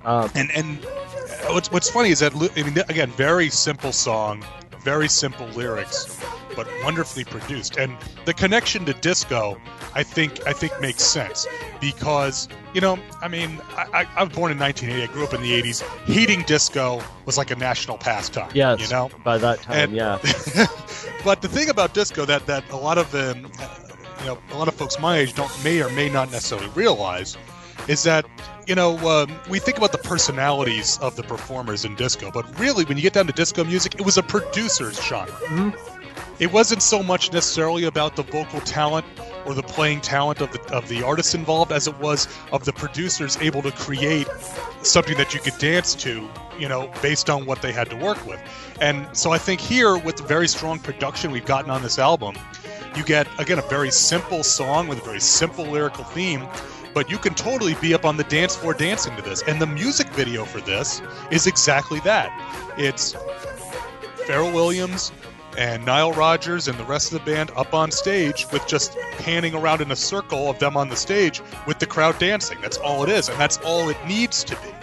Um, and and what's what's funny is that I mean again very simple song, very simple lyrics, but wonderfully produced. And the connection to disco, I think, I think makes sense because you know, I mean, I, I, I was born in 1980. I grew up in the 80s. Heating disco was like a national pastime. Yes, you know. by that time, And- yeah. but the thing about disco that that a lot of um, you know a lot of folks my age don't may or may not necessarily realize is that you know um, we think about the personalities of the performers in disco, but really when you get down to disco music, it was a producer's genre. It wasn't so much necessarily about the vocal talent or the playing talent of the of the artists involved as it was of the producers able to create something that you could dance to, you know, based on what they had to work with. And so I think here with the very strong production we've gotten on this album, you get again a very simple song with a very simple lyrical theme, but you can totally be up on the dance floor dancing to this. And the music video for this is exactly that. It's Pharrell Williams and Nile Rodgers and the rest of the band up on stage with just panning around in a circle of them on the stage with the crowd dancing. That's all it is, and that's all it needs to be.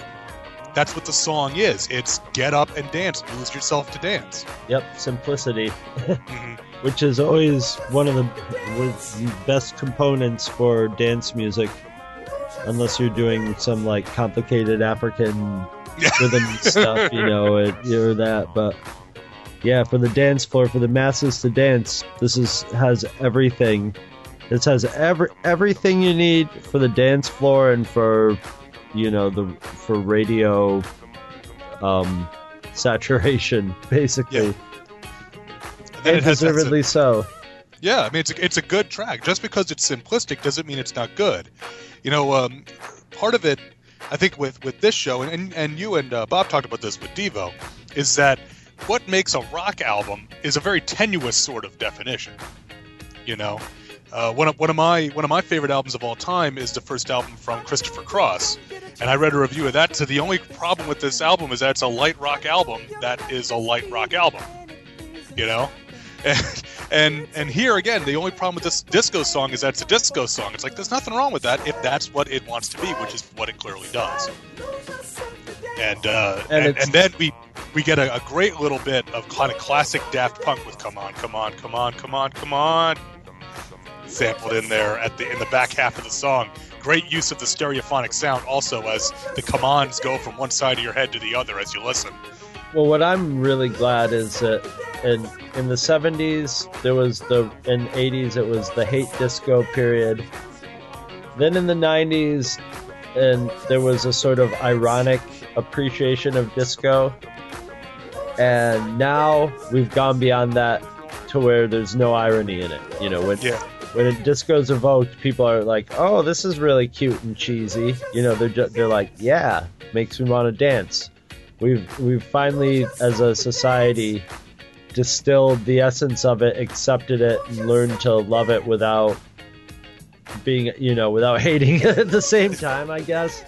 That's what the song is. It's get up and dance, lose yourself to dance. Yep, simplicity, Mhm. which is always one of the best components for dance music, unless you're doing some like complicated African rhythm stuff, you know, it, or that. But yeah, for the dance floor, for the masses to dance, this is has everything. This has every everything you need for the dance floor and for you know the for radio um saturation basically Yeah. And and it has that deservedly so Yeah, I mean it's a, it's a good track. Just because it's simplistic doesn't mean it's not good. You know, um, part of it, I think, with with this show, and and, you and uh, Bob talked about this with Devo, is that what makes a rock album is a very tenuous sort of definition. You know, uh, one of one of my one of my favorite albums of all time is the first album from Christopher Cross, and I read a review of that. So the only problem with this album is that it's a light rock album that is a light rock album. You know, and and and here again, the only problem with this disco song is that it's a disco song. It's like there's nothing wrong with that if that's what it wants to be, which is what it clearly does. And uh, And and, and then we we get a, a great little bit of kind of classic Daft Punk with "Come on, come on, come on, come on, come on," sampled in there at the in the back half of the song. Great use of the stereophonic sound also as the come ons go from one side of your head to the other as you listen. Well what i'm really glad is that in in the 70s there was the in 80s it was the hate disco period. Then in the 90s and there was a sort of ironic appreciation of disco. And now we've gone beyond that to where there's no irony in it you know when Yeah. when a disco's evoked people are like oh this is really cute and cheesy. You know they're ju- they're like yeah makes me want to dance we've we've finally as a society distilled the essence of it accepted it and learned to love it without being you know without hating it at the same time i guess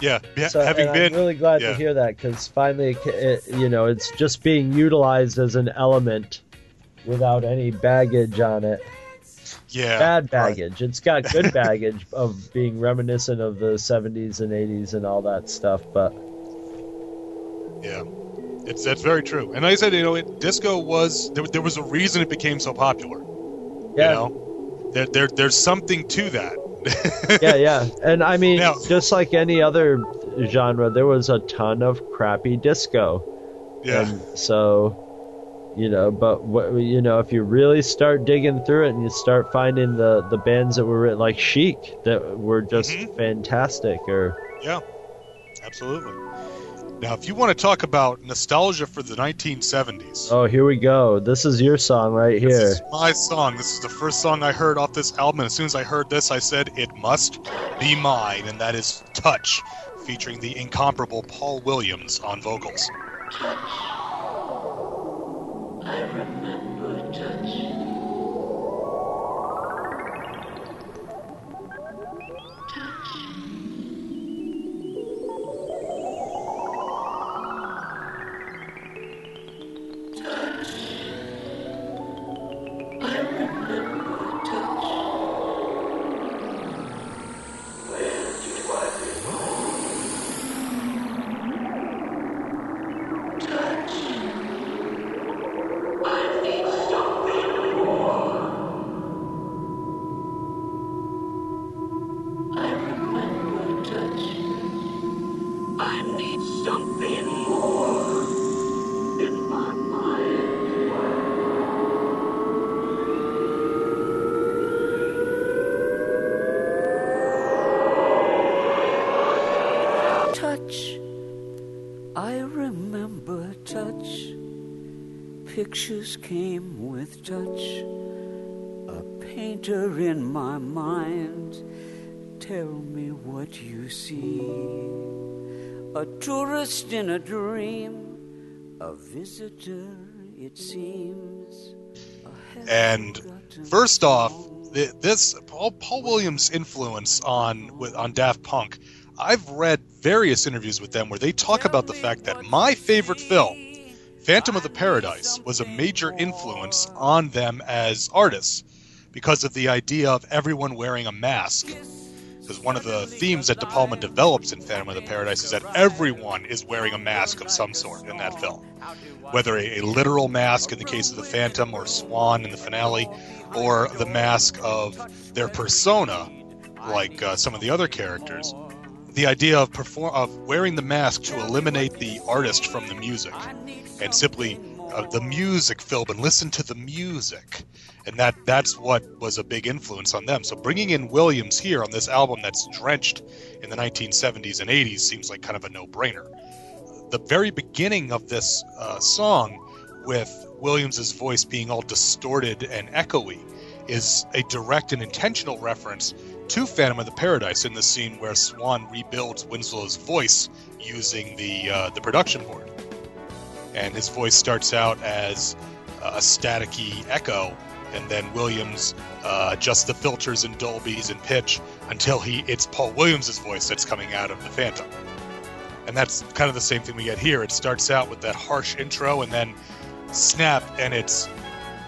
Yeah, yeah so having been I'm really glad yeah. to hear that because finally, it, it, you know, it's just being utilized as an element without any baggage on it. yeah Bad right. baggage. It's got good baggage of being reminiscent of the 70s and 80s and all that stuff, but Yeah, it's that's very true. And like I said, you know, it, disco was there, there was a reason it became so popular. yeah, You know, there, there there's something to that. yeah, yeah. And I mean, Now- just like any other genre, there was a ton of crappy disco. yeah, And so, you know, but what you know, if you really start digging through it and you start finding the the bands that were written, like Chic that were just Mhm. fantastic, or yeah, absolutely. Now, if you want to talk about nostalgia for the 1970s, oh, here we go. This is your song right here. this here. is my song. This is the first song I heard off this album. And as soon as I heard this, I said it must be mine, and that is "Touch," featuring the incomparable Paul Williams on vocals. Pictures came with touch. A painter in my mind. Tell me what you see. A tourist in a dream. A visitor, it seems. And first off, this Paul, Paul Williams' influence on with, on Daft Punk. I've read various interviews with them where they talk about the fact that my favorite film, Phantom of the Paradise, was a major influence on them as artists because of the idea of everyone wearing a mask. Because one of the themes that De Palma develops in Phantom of the Paradise is that everyone is wearing a mask of some sort in that film. Whether a, a literal mask in the case of the Phantom or Swan in the finale, or the mask of their persona, like uh, some of the other characters. The idea of perform of wearing the mask to eliminate the artist from the music, and simply uh, the music film and listen to the music, and that that's what was a big influence on them. So bringing in Williams here on this album that's drenched in the 1970s and 80s seems like kind of a no-brainer. The very beginning of this uh, song, with Williams's voice being all distorted and echoey, is a direct and intentional reference to Phantom of the Paradise in the scene where Swan rebuilds Winslow's voice using the uh, the production board, and his voice starts out as a staticky echo, and then Williams uh, adjusts the filters and Dolby's and pitch until he it's Paul Williams's voice that's coming out of the Phantom, and that's kind of the same thing we get here. It starts out with that harsh intro, and then snap, and it's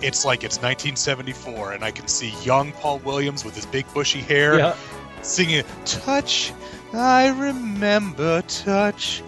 it's like it's 1974, and I can see young Paul Williams with his big bushy hair Yeah. singing "Touch." I remember touch.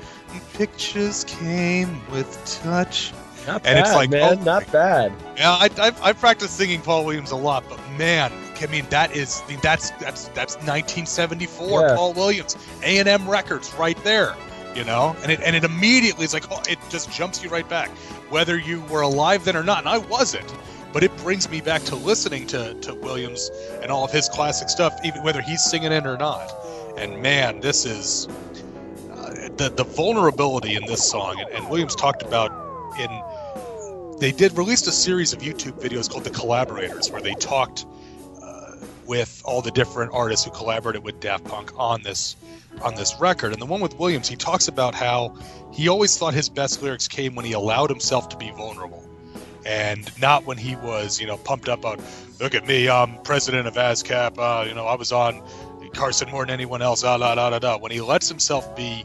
Pictures came with touch. Not And bad, it's like, man. oh not bad. Yeah, I, I've, I've practiced singing Paul Williams a lot, but man, I mean that is I mean, that's that's that's 1974 Yeah. Paul Williams A and M Records right there, you know, and it and it immediately is like oh, it just jumps you right back, whether you were alive then or not, and I wasn't, but it brings me back to listening to to Williams and all of his classic stuff, even whether he's singing it or not, and man, this is the the vulnerability in this song, and, and Williams talked about in they did released a series of YouTube videos called The Collaborators, where they talked uh, with all the different artists who collaborated with Daft Punk on this on this record. And the one with Williams, he talks about how he always thought his best lyrics came when he allowed himself to be vulnerable, and not when he was, you know, pumped up on, "Look at me, I'm president of ASCAP. Uh, you know, I was on Carson more than anyone else." Ah, la, la, da, la. When he lets himself be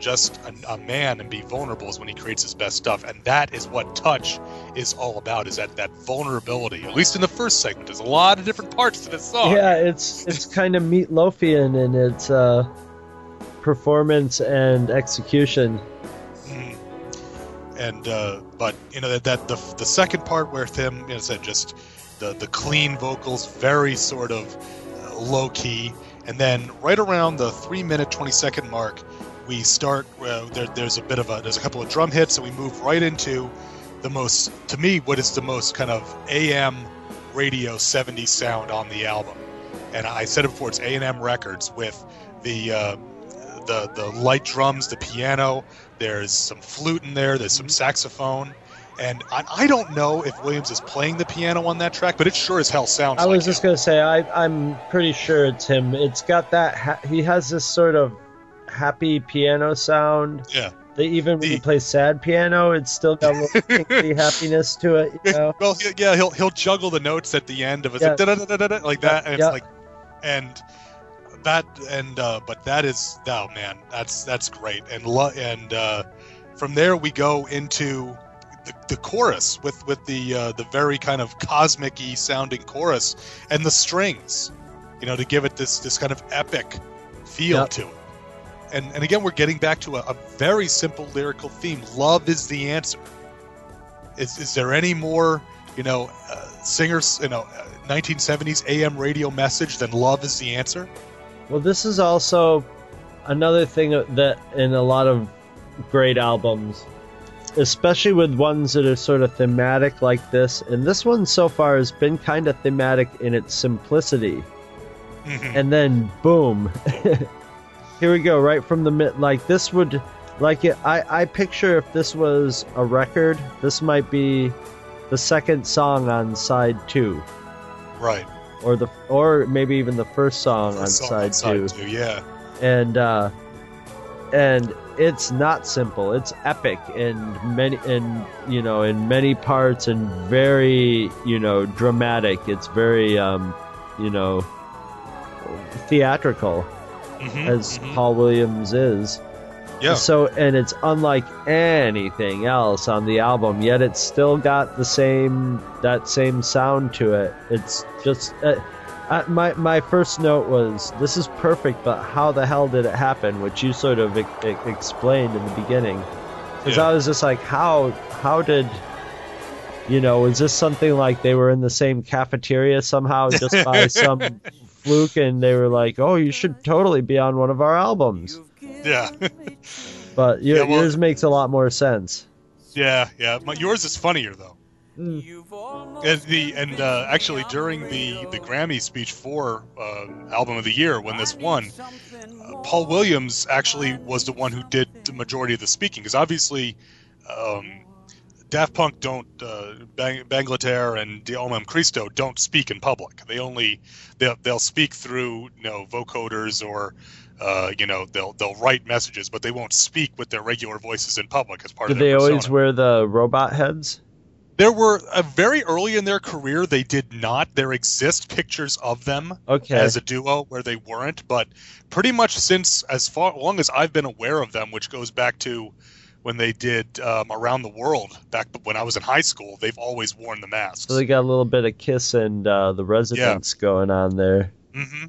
just a, a man and be vulnerable is when he creates his best stuff and that is what touch is all about is that that vulnerability at least in the first segment there's a lot of different parts to this song Yeah, it's it's kind of meatloafian in its uh, performance and execution. Mhm. and uh, but you know that, that the, the second part where him you know, said just the the clean vocals very sort of uh, low key and then right around the three minute 20 second mark we start uh, there, there's a bit of a there's a couple of drum hits and we move right into the most to me what is the most kind of am radio 70s sound on the album and i said it before it's a&m records with the uh, the the light drums the piano there's some flute in there there's some saxophone and I, I don't know if williams is playing the piano on that track but it sure as hell sounds I like was just him. gonna say I I'm pretty sure it's him. It's got that ha- he has this sort of happy piano sound. yeah They even when The- he plays sad piano, it's still got a little happiness to it. You know? well he- yeah he'll he'll juggle the notes at the end of it Yeah. like, like that and Yeah. it's like and that and uh but that is oh man that's that's great and lo- and uh from there we go into the, the chorus with with the uh, the very kind of cosmic-y sounding chorus and the strings you know to give it this this kind of epic feel Yep. to it and and again we're getting back to a, a very simple lyrical theme love is the answer is is there any more you know uh, singers you know uh, 1970s am radio message than love is the answer Well, this is also another thing that in a lot of great albums, especially with ones that are sort of thematic like this, and this one so far has been kind of thematic in its simplicity. Mhm. And then boom. Here we go, right from the mid like this would like it, I I picture if this was a record, this might be the second song on side two, Right. or the or maybe even the first song on First song side, on side two. two, yeah. and uh, and it's not simple. It's epic in many in you know in many parts and very you know dramatic. It's very um, you know theatrical Mhm, as mhm. Paul Williams is. Yeah. So and it's unlike anything else on the album, yet it's still got the same that same sound to it. It's just uh, uh, my my first note was this is perfect, but how the hell did it happen? Which you sort of e- e- explained in the beginning, because Yeah. I was just like, how how did you know? is this something like they were in the same cafeteria somehow, just by some fluke, and they were like, oh, you should totally be on one of our albums. Yeah. But your, Yeah, well- yours makes a lot more sense. yeah, yeah. My, yours is funnier though. Mm. And the and uh, actually during the the Grammy speech for uh, album of the year when this won, uh, Paul Williams actually was the one who did the majority of the speaking because obviously. Um, Daft Punk don't, uh, Bang, Bangalter and De Homem-Christo don't speak in public. They only they'll, they'll speak through you know vocoders or uh, you know they'll they'll write messages, but they won't speak with their regular voices in public as part Did of their they always wear the robot heads? There were uh, very early in their career they did not. There exist pictures of them Okay. as a duo where they weren't, but pretty much since as far long as I've been aware of them, which goes back to when they did um, around the world back when I was in high school, they've always worn the masks. So they got a little bit of Kiss and uh, the Residents going on there. hmm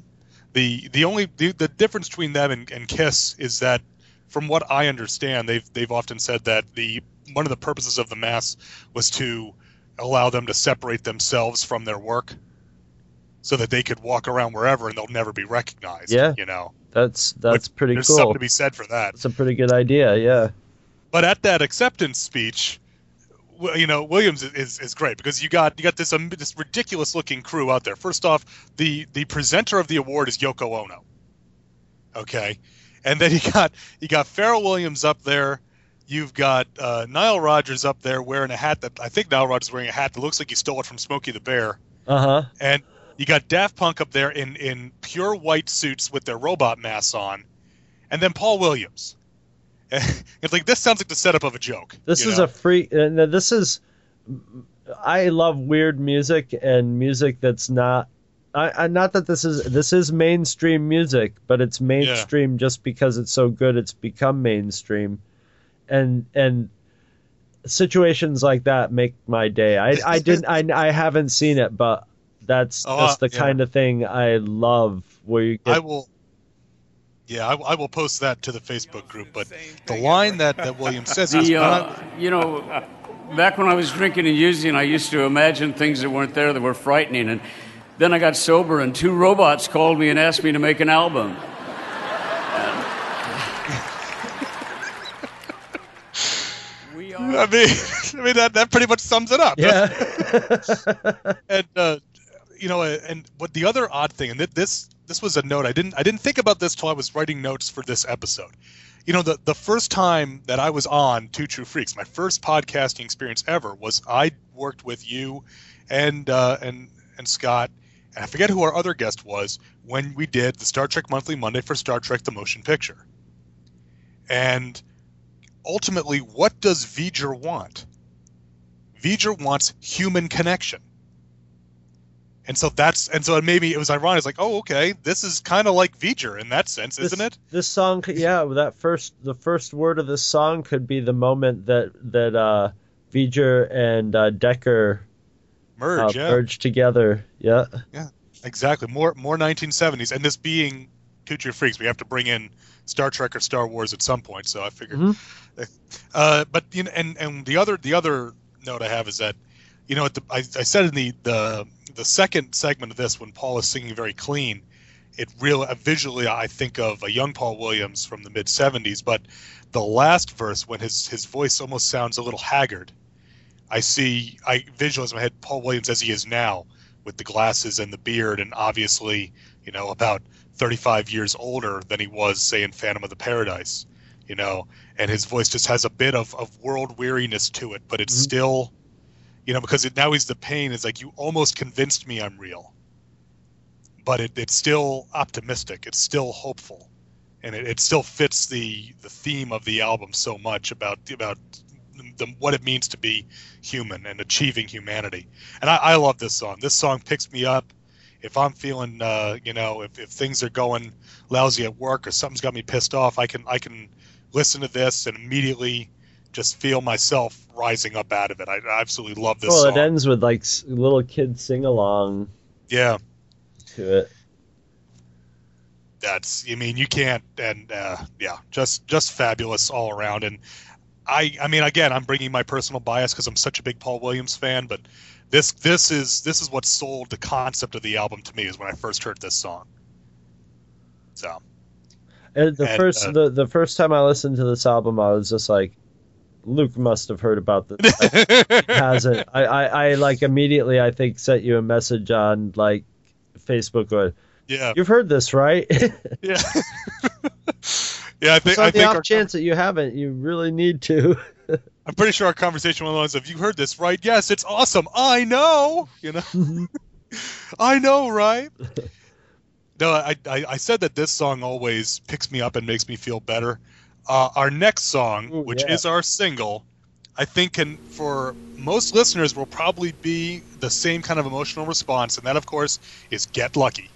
The the only the, the difference between them and, and Kiss is that, from what I understand, they've they've often said that the one of the purposes of the mask was to allow them to separate themselves from their work, so that they could walk around wherever and they'll never be recognized. Yeah. you know, That's that's pretty there's cool. something to be said for that. It's a pretty good idea. Yeah. But at that acceptance speech, you know, Williams is, is, great because you got you got this um, this ridiculous looking crew out there. First off, the the presenter of the award is Yoko Ono. Okay, and then you got you got Pharrell Williams up there. You've got uh, Nile Rodgers up there wearing a hat that I think Nile Rodgers is wearing a hat that looks like he stole it from Smokey the Bear. Uh huh. And you got Daft Punk up there in, in pure white suits with their robot masks on, and then Paul Williams. It's like this sounds like the setup of a joke. This is know? a free. And this is. I love weird music and music that's not. I, I not that this is this is mainstream music, but it's mainstream just because it's so good. It's become mainstream, and and situations like that make my day. I I didn't I I haven't seen it, but that's Oh, that's uh, the yeah. kind of thing I love. Where you get I will. Yeah, I, I will post that to the Facebook group. But the line that, that Williams says is, The, "When uh, you know, back when I was drinking and using, I used to imagine things that weren't there that were frightening. And then I got sober, and two robots called me and asked me to make an album. I mean, I mean that, that pretty much sums it up. yeah. and uh, you know, and what the other odd thing, and this this was a note I didn't I didn't think about this till I was writing notes for this episode. You know, the the first time that I was on Two True Freaks, my first podcasting experience ever was I worked with you and uh, and and Scott, and I forget who our other guest was when we did the Star Trek Monthly Monday for Star Trek: The Motion Picture. And ultimately, what does V'ger want? V'ger wants human connection. And so that's and so it maybe it was ironic. It's like, oh, okay, this is kind of like V'ger in that sense, isn't it? This song, could- yeah, that first, the first word of this song could be the moment that that uh, V'ger and uh, Decker Merge, uh, yeah, merge together. Yeah, yeah, exactly. More more 1970s, and this being Two True Freaks, we have to bring in Star Trek or Star Wars at some point. So I figured. Mhm. Uh, but you know, and and the other the other note I have is that, you know, at the, I, I said in the the the second segment of this when Paul is singing very clean, it real uh, visually I think of a young Paul Williams from the mid '70s. But the last verse when his his voice almost sounds a little haggard, I see I visualize in my head Paul Williams as he is now with the glasses and the beard, and obviously you know about 35 years older than he was say in Phantom of the Paradise. you know, and his voice just has a bit of, of world weariness to it, but it's Mhm. still, you know, because it, now he's the pain is like you almost convinced me I'm real, but it, it's still optimistic, it's still hopeful, and it, it still fits the the theme of the album so much about about the, what it means to be human and achieving humanity. And I, I love this song. This song picks me up if I'm feeling, uh, you know, if, if things are going lousy at work or something's got me pissed off, I can I can listen to this and immediately just feel myself rising up out of it. I, I absolutely love this well, song. it ends with like little kids sing along yeah, to it. that's. I mean, you can't. And uh, yeah, just just fabulous all around. And I I mean, again, I'm bringing my personal bias because I'm such a big Paul Williams fan, but this this is this is what sold the concept of the album to me is when I first heard this song. So And the And, first uh, the, the first time I listened to this album, I was just like, Luke must have heard about this. hasn't. I, I, I like immediately I think sent you a message on like Facebook going, yeah, You've heard this, right? yeah, yeah. I think so I the think off our, chance that you haven't, you really need to. I'm pretty sure our conversation went along So, "Have you heard this? Right? Yes, it's awesome. I know. You know, mm-hmm. I know, right?" No, I, I I said that this song always picks me up and makes me feel better. Uh, our next song, Ooh, which yeah. is our single, I think can for most listeners will probably be the same kind of emotional response, and that of course is "Get Lucky."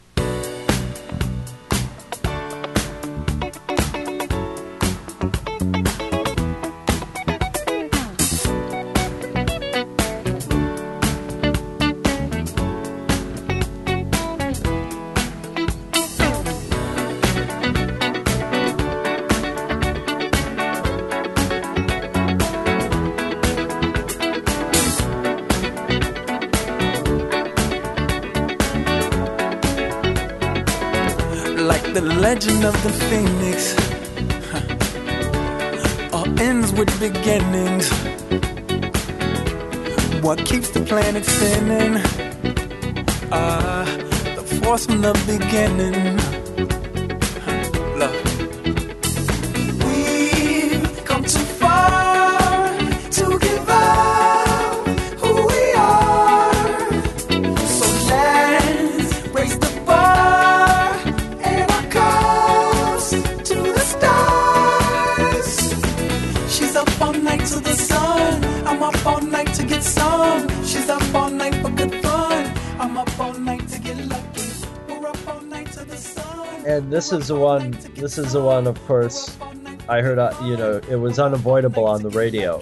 The beginning this is the one. This is the one, of course. I heard, uh, you know, it was unavoidable on the radio.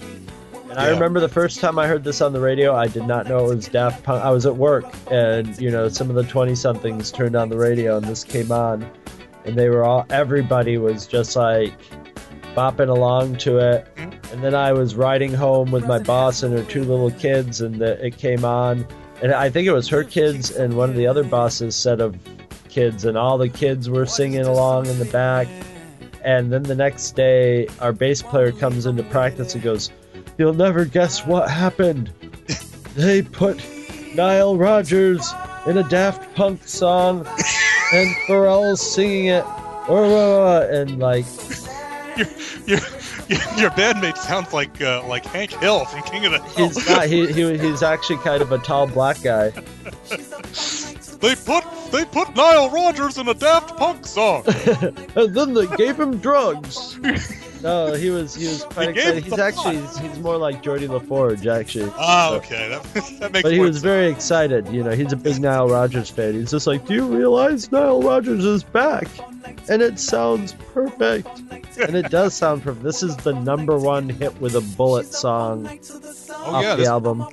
And I remember the first time I heard this on the radio, I did not know it was Daft Punk. I was at work, and you know, some of the twenty-somethings turned on the radio, and this came on, and they were all. Everybody was just like bopping along to it. And then I was riding home with my boss and her two little kids, and the, it came on, and I think it was her kids and one of the other bosses' set of kids, and all the kids were singing along in the back. And then the next day, our bass player comes into practice and goes, You'll never guess what happened. They put Nile Rodgers in a Daft Punk song, and Pharrell's singing it. And like, Your your your, your bandmate sounds like uh, like Hank Hill from King of the Hill. he's not, he, he, he's actually kind of a tall black guy. They put they put Nile Rodgers in a Daft Punk song. and then they gave him drugs. No, he was he was quite excited. He's actually he's, he's more like Geordi La Forge actually. So- okay, that, that makes. But he was sense. very excited. You know, he's a big Nile Rodgers fan. He's just like, "Do you realize Nile Rodgers is back?" And it sounds perfect. And it does sound perfect. This is the number one hit with a bullet song Oh off yeah, the album.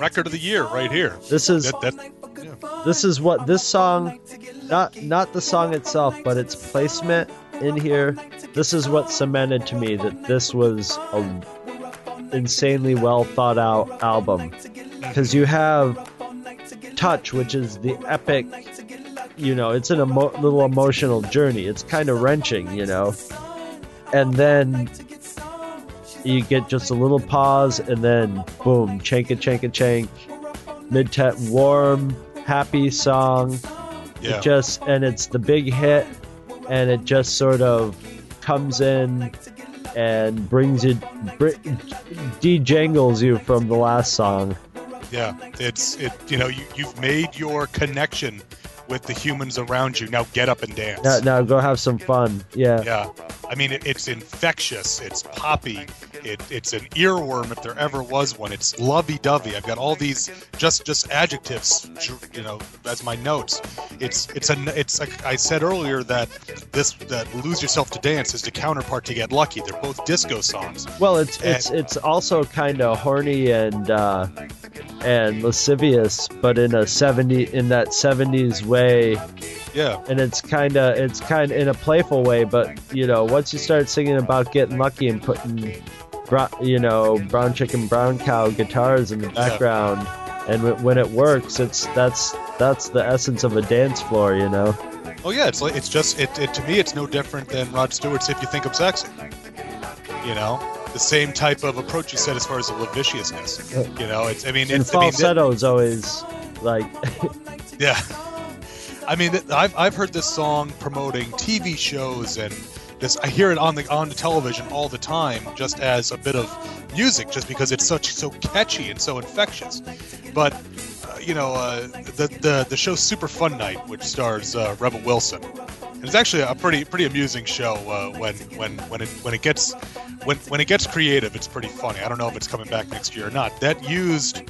record of the year right here. This is That, that, yeah. this is what this song not not the song itself but its placement in here this is what cemented to me that this was a insanely well thought out album. Because you have touch which is the epic you know it's an emo- little emotional journey. It's kind of wrenching you know? And then you get just a little pause and then boom chanka chanka chank mid tet warm happy song. Yeah. it just and it's the big hit and it just sort of comes in and brings you br- dejangles you from the last song. Yeah, it's it. You know, you you've made your connection with the humans around you. Now get up and dance. Now, now go have some fun. Yeah. Yeah, I mean it, it's infectious. It's poppy. It, it's an earworm if there ever was one. It's lovey-dovey. I've got all these just just adjectives, you know, as my notes. It's it's a it's like I said earlier that this that lose yourself to dance is the counterpart to get lucky. They're both disco songs. Well, it's And- it's it's also kind of horny and uh, and lascivious, but in a seventy in that seventies way, Yeah, and it's kind of it's kind of in a playful way. But you know, once you start singing about getting lucky and putting, you know, brown chicken, brown cow guitars in the background, and w- when it works, it's that's that's the essence of a dance floor, you know. Oh yeah, it's like it's just it, it to me it's no different than Rod Stewart's "If You Think I'm Sexy." You know, the same type of approach you said as far as the lasciviousness. You know, it's I mean And it's I mean, falsetto is always like yeah. I mean, I've I've heard this song promoting TV shows and this I hear it on the on the television all the time just as a bit of music just because it's such so catchy and so infectious. But uh, you know, uh, the the the show Super Fun Night, which stars uh, Rebel Wilson, and it's actually a pretty pretty amusing show uh, when when when it when it gets when when it gets creative. It's pretty funny. I don't know if it's coming back next year or not. That used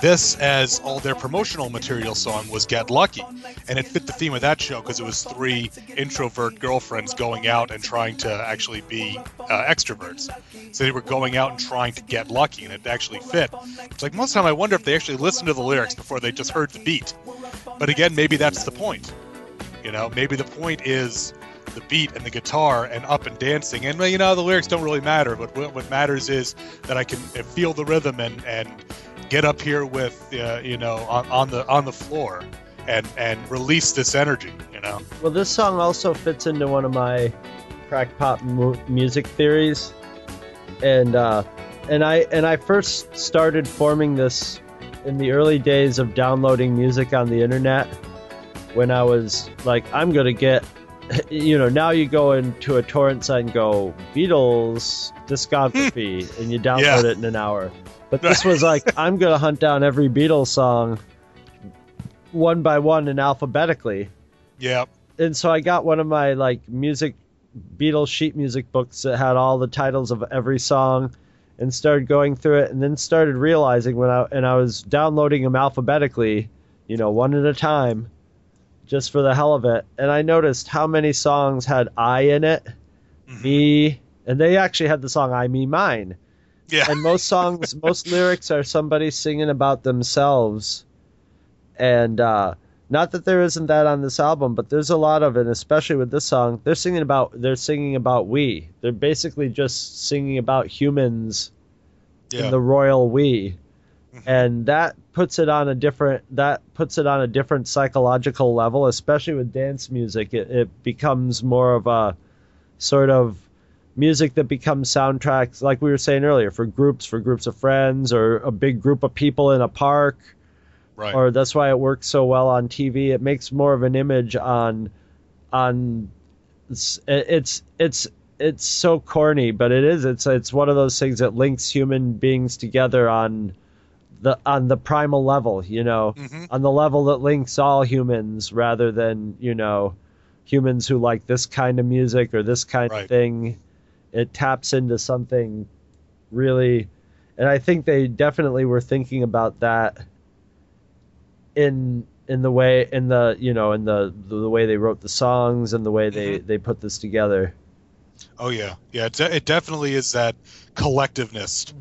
this as all their promotional material song was "Get Lucky," and it fit the theme of that show because it was three introvert girlfriends going out and trying to actually be uh, extroverts. So they were going out and trying to get lucky, and it actually fit. It's like most of the time I wonder if they actually listened to the lyrics before they just heard the beat. But again, maybe that's the point. You know, maybe the point is the beat and the guitar and up and dancing. And you know, the lyrics don't really matter. But what, matters is that I can feel the rhythm and and get up here with uh, you know on, on the on the floor and and release this energy. You know. Well, this song also fits into one of my crack pop mu- music theories, and uh, and I and I first started forming this in the early days of downloading music on the internet when I was like, I'm gonna get, you know, now you go into a torrent site and go Beatles discography, hmm. and you download Yeah. it in an hour. But this was like, I'm gonna hunt down every Beatles song one by one and alphabetically Yeah. and so I got one of my like music Beatles sheet music books that had all the titles of every song and started going through it and then started realizing when I and I was downloading them alphabetically, you know, one at a time just for the hell of it. And I noticed how many songs had I in it, me, and they actually had the song I Me Mine. Yeah. And most songs, most lyrics are somebody singing about themselves. And uh, not that there isn't that on this album, but there's a lot of it, especially with this song. They're singing about they're singing about we. They're basically just singing about humans Yeah. in the royal we. Mm-hmm. And that puts it on a different that puts it on a different psychological level, especially with dance music. It, it becomes more of a sort of music that becomes soundtracks, like we were saying earlier, for groups, for groups of friends, or a big group of people in a park Right. or that's why it works so well on TV. It makes more of an image on on it's it's it's it's so corny, but it is. It's it's one of those things that links human beings together on the on the primal level, you know, Mhm. on the level that links all humans rather than you know humans who like this kind of music or this kind Right. of thing. It taps into something really, and I think they definitely were thinking about that in in the way in the you know in the the, way they wrote the songs and the way they they put this together. Oh yeah, yeah. It, de- it definitely is that collectiveness,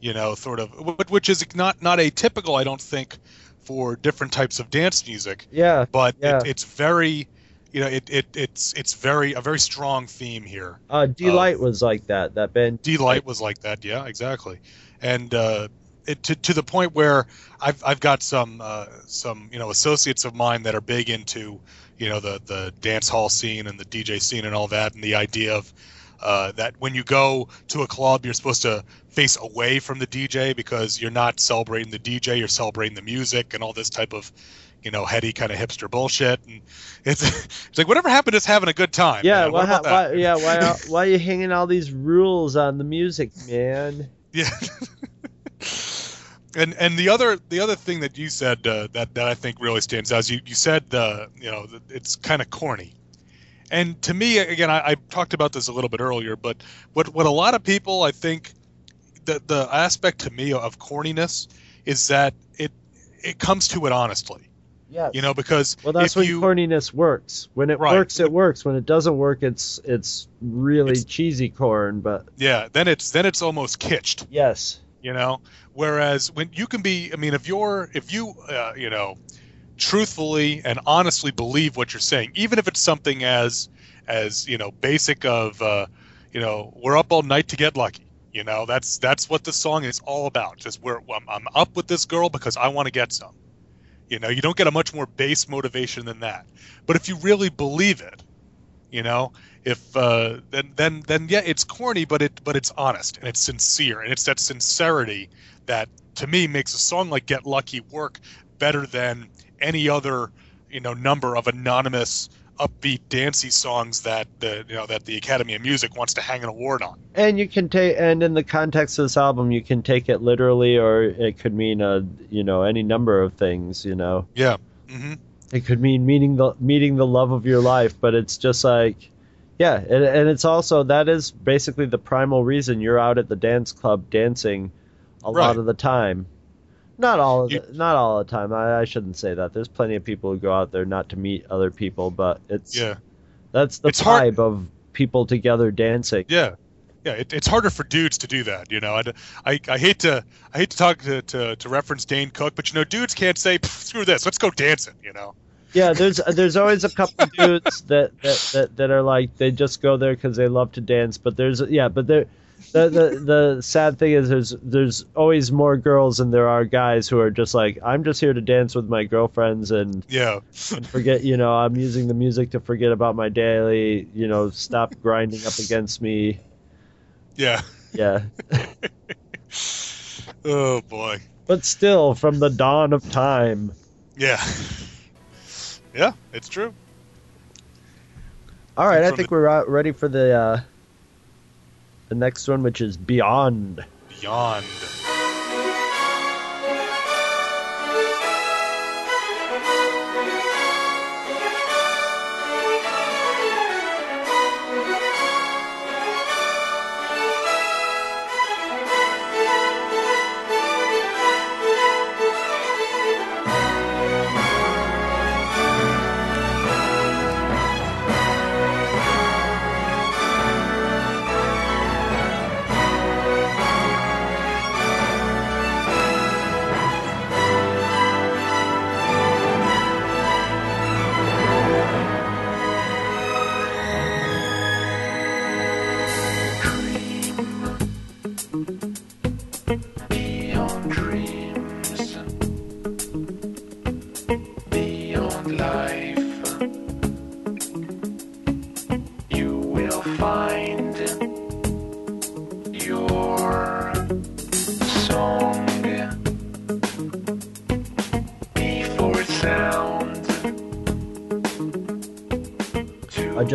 you know, sort of, wh- which is not not atypical, I don't think, for different types of dance music. Yeah, But yeah. it, it's very, you know, it, it it's it's very a very strong theme here. Uh, Deee-Lite was like that. That band. Deee-Lite was like that, yeah, exactly, and uh, it, to to the point where I've I've got some uh, some you know associates of mine that are big into you know the the dance hall scene and the DJ scene and all that, and the idea of uh, that when you go to a club, you're supposed to face away from the DJ because you're not celebrating the DJ, you're celebrating the music and all this type of you know, heady kind of hipster bullshit. And it's it's like whatever happened to just having a good time. Yeah, why, why, yeah, why, are- why are you hanging all these rules on the music, man? Yeah. and and the other the other thing that you said uh, that that I think really stands out is you you said uh, you know it's kind of corny. And to me, again, I, I talked about this a little bit earlier, but what what a lot of people I think the the aspect to me of corniness is that it it comes to it honestly, Yeah. you know, because Well, that's when you corniness works. When it Right. works, it works. When it doesn't work, it's it's really It's- cheesy corn. But yeah, then it's then it's almost kitsched. yes, you know? Whereas when you can be i mean if you're if you uh, you know truthfully and honestly believe what you're saying even if it's something as as you know basic of uh, you know we're up all night to get lucky you know? That's that's what the song is all about. Just we're I'm, I'm up with this girl because i want to get some. You know you don't get a much more base motivation than that. But if you really believe it you know if uh, then then then yeah it's corny but it but it's honest and it's sincere and it's that sincerity that to me makes a song like get lucky work better than any other you know number of anonymous upbeat dancey songs that the you know that the academy of music wants to hang an award on and you can take and in the context of this album, you can take it literally, or it could mean a you know any number of things. You know, yeah hmm it could mean meeting the meeting the love of your life, but it's just like. Yeah, and, and it's also that is basically the primal reason you're out at the dance club dancing a Right. lot of the time. Not all You- the, not all the time. I, I shouldn't say that. There's plenty of people who go out there not to meet other people, but it's yeah that's the It's hard- vibe of people together dancing. Yeah, yeah. It, it's harder for dudes to do that. You know, I, I, I hate to I hate to talk to, to, to reference Dane Cook, but you know, dudes can't say screw this. Let's go dancing. You know. Yeah, there's uh, there's always a couple of dudes that, that, that, that are like they just go there because they love to dance. But there's uh, yeah, but there, the, the the sad thing is there's there's always more girls than there are guys who are just like I'm just here to dance with my girlfriends and, Yeah. and forget you know I'm using the music to forget about my daily you know stop grinding up against me. Yeah. Yeah, Oh boy. but still from the dawn of time. Yeah. Yeah, it's true. All right, I think the- we're ready for the uh, the next one, which is Beyond. Beyond. Beyond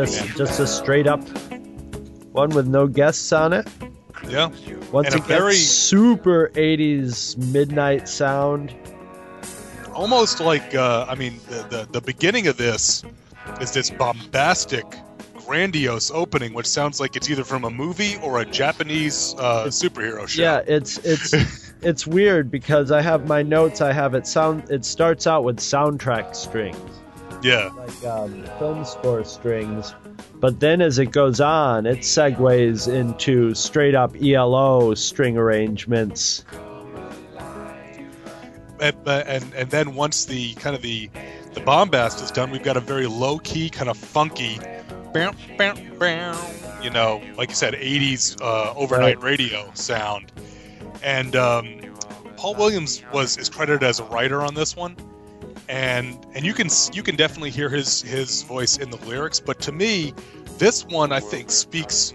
just just a straight up one with no guests on it. Yeah. Once And a again, very- super 80s midnight sound. Almost like uh, I mean the, the the beginning of this is this bombastic grandiose opening which sounds like it's either from a movie or a Japanese uh, superhero show. Yeah, it's it's it's weird because I have my notes. I have it sound. It starts out with soundtrack strings, Yeah. like um, film score strings, but then as it goes on, it segues into straight up ELO string arrangements. and, and and then once the kind of the the bombast is done, we've got a very low key, kind of funky, bam, bam, bam, you know, like you said, 80s uh, overnight Right. radio sound. And um, Paul Williams was is credited as a writer on this one, and and you can you can definitely hear his his voice in the lyrics. But to me, this one I think speaks.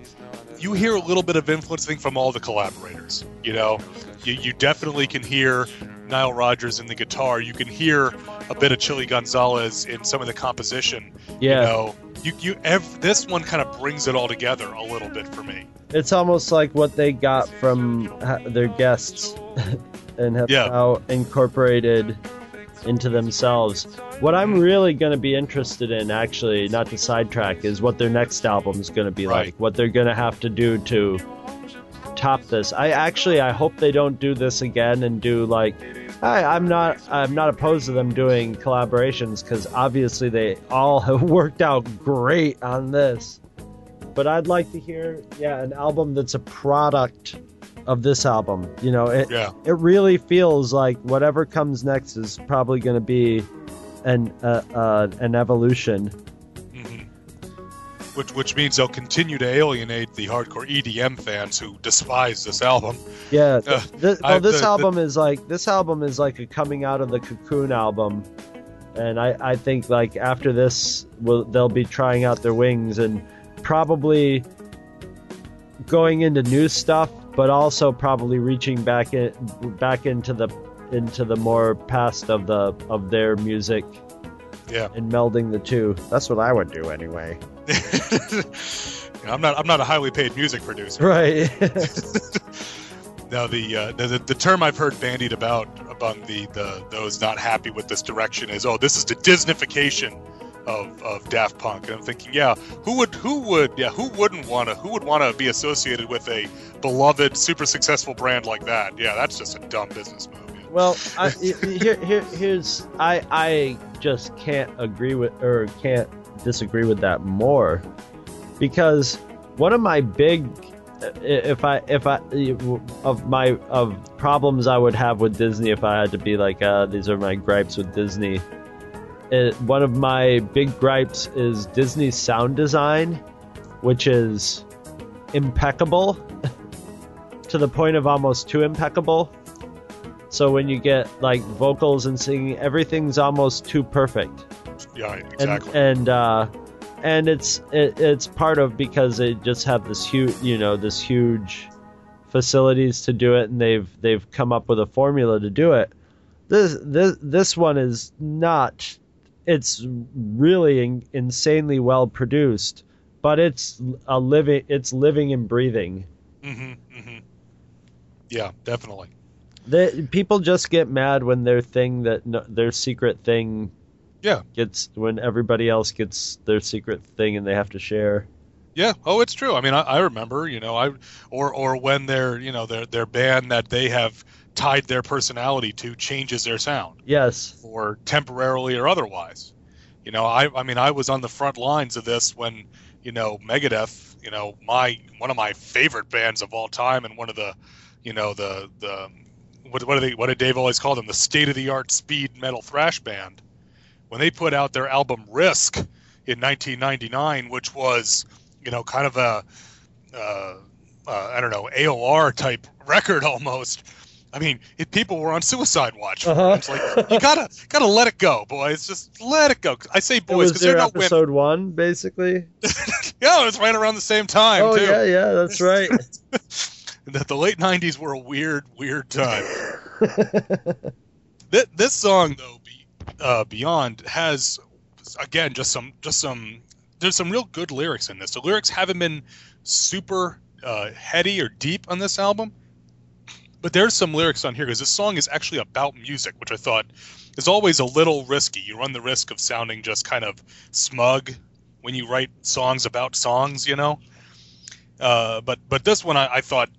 You hear a little bit of influence, I from all the collaborators. You know, you, you definitely can hear Nile Rodgers in the guitar. You can hear a bit of Chilly Gonzales in some of the composition. Yeah. You know, you, you ev- this one kind of brings it all together a little bit for me. It's almost like what they got from ha- their guests and have Yeah. now incorporated into themselves. What I'm really going to be interested in, actually, not to sidetrack, is what their next album is going to be Right. like. What they're going to have to do to top this. I actually, I hope they don't do this again and do like. I, I'm not. I'm not opposed to them doing collaborations because obviously they all have worked out great on this but I'd like to hear, yeah, an album that's a product of this album. You know, it Yeah. it really feels like whatever comes next is probably going to be an uh, uh, an evolution. Which, which means they'll continue to alienate the hardcore EDM fans who despise this album. Yeah, Uh, th- th- I- well, this the- the- album is like this album is like a coming out of the cocoon album, and I I think like after this, will they'll be trying out their wings and probably going into new stuff, but also probably reaching back in back into the into the more past of the of their music Yeah. and melding the two. That's what I would do anyway. I'm not. I'm not a highly paid music producer. Right. Now, the, uh, the the term I've heard bandied about among the, the those not happy with this direction is, oh, this is the Disneyfication of, of Daft Punk. And I'm thinking, yeah, who would who would yeah who wouldn't want to who would want to be associated with a beloved, super successful brand like that? Yeah, that's just a dumb business move. yeah. Well, I, here, here, here's I I just can't agree with or can't disagree with that more because one of my big if I if I of my of problems I would have with Disney if I had to be like uh, these are my gripes with Disney. It, one of my big gripes is Disney's sound design, which is impeccable to the point of almost too impeccable. So when you get like vocals and singing, everything's almost too perfect. Yeah, And exactly. and uh, and it's it, it's part of because they just have this huge you know this huge facilities to do it, and they've they've come up with a formula to do it. This this this one is not. It's really in, insanely well produced, but it's a living. It's living and breathing. hmm hmm Yeah, definitely. The, people just get mad when their thing that no, their secret thing Yeah. gets when everybody else gets their secret thing and they have to share. Yeah. Oh, it's true. I mean, I, I remember, you know, I or or when their you know their their band that they have tied their personality to changes their sound, Yes. or temporarily or otherwise. You know, I I mean, I was on the front lines of this when you know Megadeth, you know, my one of my favorite bands of all time, and one of the, you know, the the what what do they what did Dave always call them? The state of the art speed metal thrash band. When they put out their album Risk in 1999, which was you know kind of a uh, uh, I don't know AOR type record almost. I mean, it, people were on suicide watch. Uh-huh. It's like you gotta gotta let it go, boys. Just let it go. I say boys because they're not women. episode one, basically. Yeah, it was right around the same time oh too. yeah, yeah, that's right. That the late '90s were a weird, weird time. Th- this song though, be, uh, Beyond has again just some just some there's some real good lyrics in this. The lyrics haven't been super uh, heady or deep on this album, but there's some lyrics on here because this song is actually about music, which I thought is always a little risky. You run the risk of sounding just kind of smug when you write songs about songs, you know. Uh, but but this one I, I thought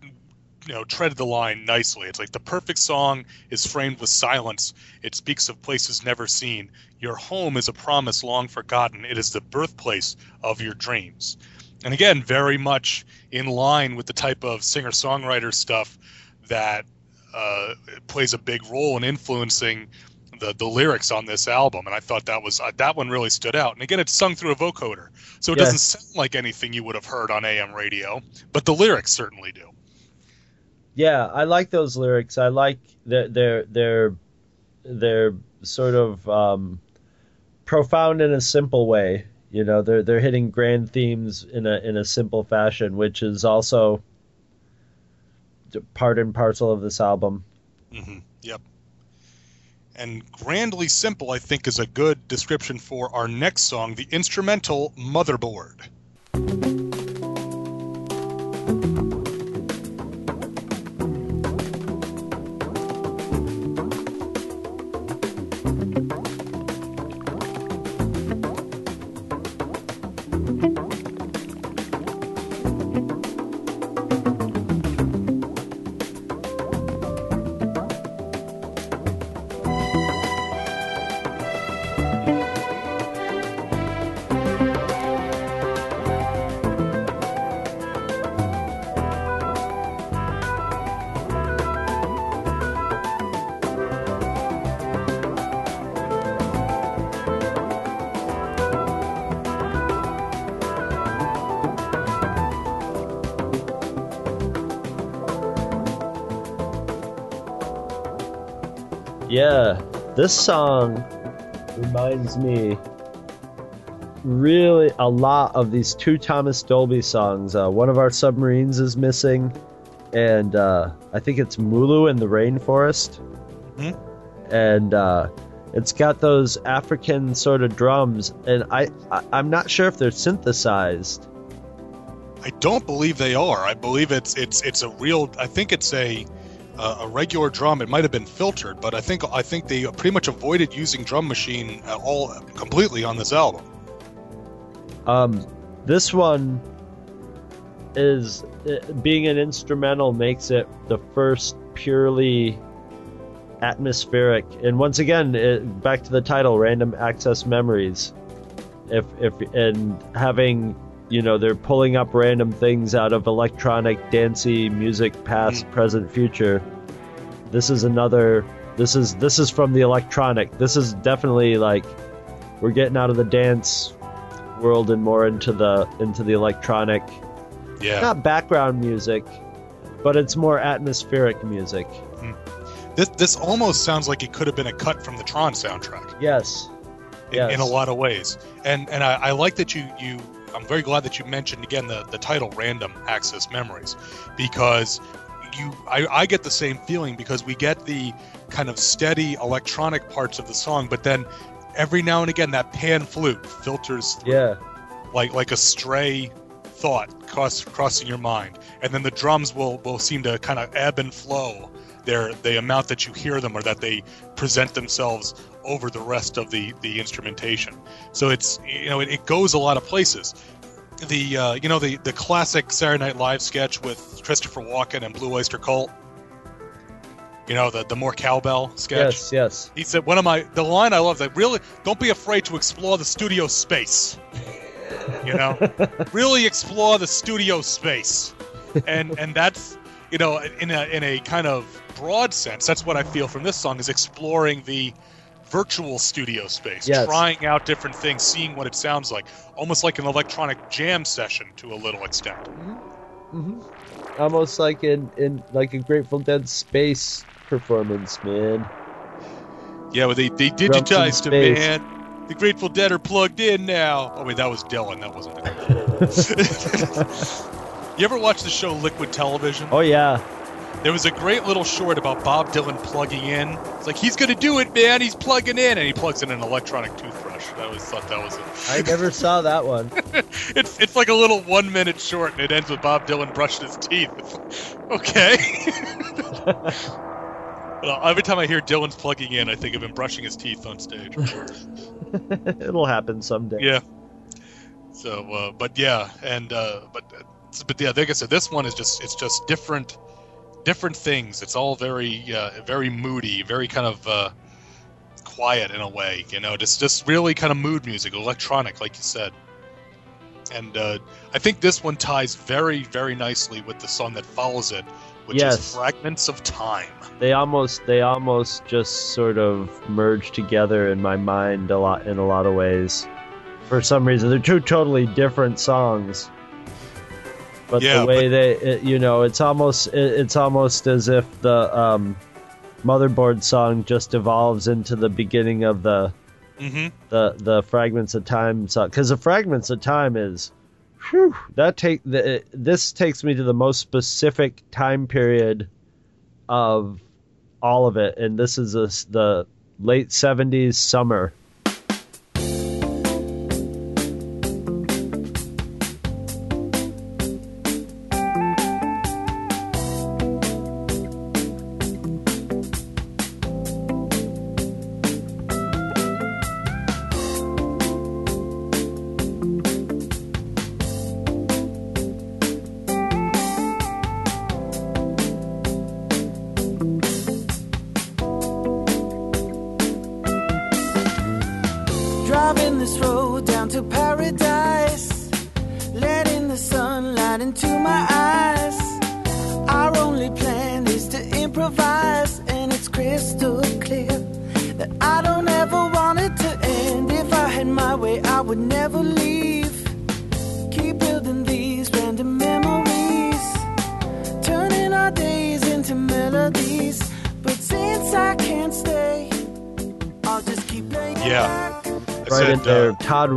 you know treaded the line nicely. It's like the perfect song is framed with silence. It speaks of places never seen. Your home is a promise long forgotten. It is the birthplace of your dreams. And again, very much in line with the type of singer songwriter stuff that uh, plays a big role in influencing the, the lyrics on this album. And I thought that was uh, that one really stood out. And again, it's sung through a vocoder, so it Yes. doesn't sound like anything you would have heard on AM radio, but the lyrics certainly do. Yeah, I like those lyrics. I like their their their their sort of um, profound in a simple way. You know, they're they're hitting grand themes in a in a simple fashion, which is also part and parcel of this album. Mm-hmm. Yep. And grandly simple, I think, is a good description for our next song, the instrumental Motherboard. Yeah, this song reminds me really a lot of these two Thomas Dolby songs. Uh, one of our submarines is missing, and uh, I think it's Mulu in the Rainforest. Mhm. And uh, it's got those African sort of drums, and I, I I'm not sure if they're synthesized. I don't believe they are. I believe it's it's it's a real. I think it's a uh, a regular drum. It might have been filtered, but I think I think they pretty much avoided using drum machine uh, all completely on this album. Um, this one is uh, being an instrumental makes it the first purely atmospheric, and once again, it, back to the title, random access memories. If if and having you know they're pulling up random things out of electronic dancey music past mm. present future this is another this is this is from the electronic this is definitely like we're getting out of the dance world and more into the into the electronic Yeah. not background music but it's more atmospheric music hmm. This this almost sounds like it could have been a cut from the Tron soundtrack. yes in, Yes. in a lot of ways. And and I, I like that you you I'm very glad that you mentioned again the, the title random access memories because you I, I get the same feeling because we get the kind of steady electronic parts of the song, but then every now and again that pan flute filters through yeah like like a stray thought cross, crossing your mind, and then the drums will will seem to kind of ebb and flow. Their the amount that you hear them or that they present themselves over the rest of the the instrumentation. So it's you know it, it goes a lot of places. The uh, you know the the classic Saturday Night Live sketch with Christopher Walken and Blue Oyster Cult. You know the the more cowbell sketch. yes yes He said one of my the line I love that really don't be afraid to explore the studio space. You know, really explore the studio space, and and that's you know in a in a kind of broad sense that's what I feel from this song is exploring the virtual studio space, Yes. trying out different things, seeing what it sounds like, almost like an electronic jam session to a little extent. Mm-hmm. Mm-hmm. almost like in in like a grateful dead space performance man Yeah, well, they they digitized some man. The Grateful Dead are plugged in now. Oh wait, that was Dylan. That wasn't. you ever watch the show Liquid Television? oh yeah There was a great little short about Bob Dylan plugging in. It's like he's gonna do it, man. He's plugging in, and he plugs in an electronic toothbrush. I always thought that was it. i never saw that one It's it's like a little one minute short, and it ends with Bob Dylan brushing his teeth. Like, okay. Well, every time I hear Dylan's plugging in, I think of him brushing his teeth on stage. it'll happen someday Yeah. So, uh, but yeah, and uh, but uh, but yeah, like I said, this one is just it's just different, different things. It's all very uh, very moody, very kind of uh, quiet in a way. You know, just just really kind of mood music, electronic, like you said. And uh, I think this one ties very very nicely with the song that follows it, which Yes. is "Fragments of Time." they almost they almost just sort of merge together in my mind a lot in a lot of ways for some reason they're two totally different songs but Yeah, the way they it, you know it's almost it, it's almost as if the um motherboard song just evolves into the beginning of the Mm-hmm. the the fragments of time song because the fragments of time is Whew, that take the, this takes me to the most specific time period of all of it, and this is a, the late '70s summer.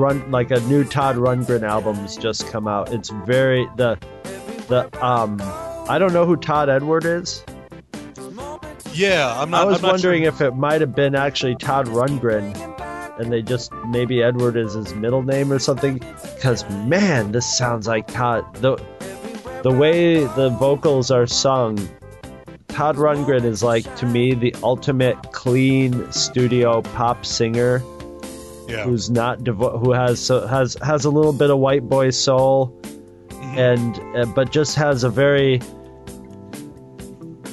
Run like a new Todd Rundgren album's just come out. It's very the the um I don't know who Todd Edward is. yeah, I'm not. I was not wondering sure. if it might have been actually Todd Rundgren, and they just maybe Edward is his middle name or something. Because man, this sounds like Todd. the The way the vocals are sung, Todd Rundgren is like to me the ultimate clean studio pop singer Yeah. who's not devo- who has so has has a little bit of white boy soul Mm-hmm. and uh, but just has a very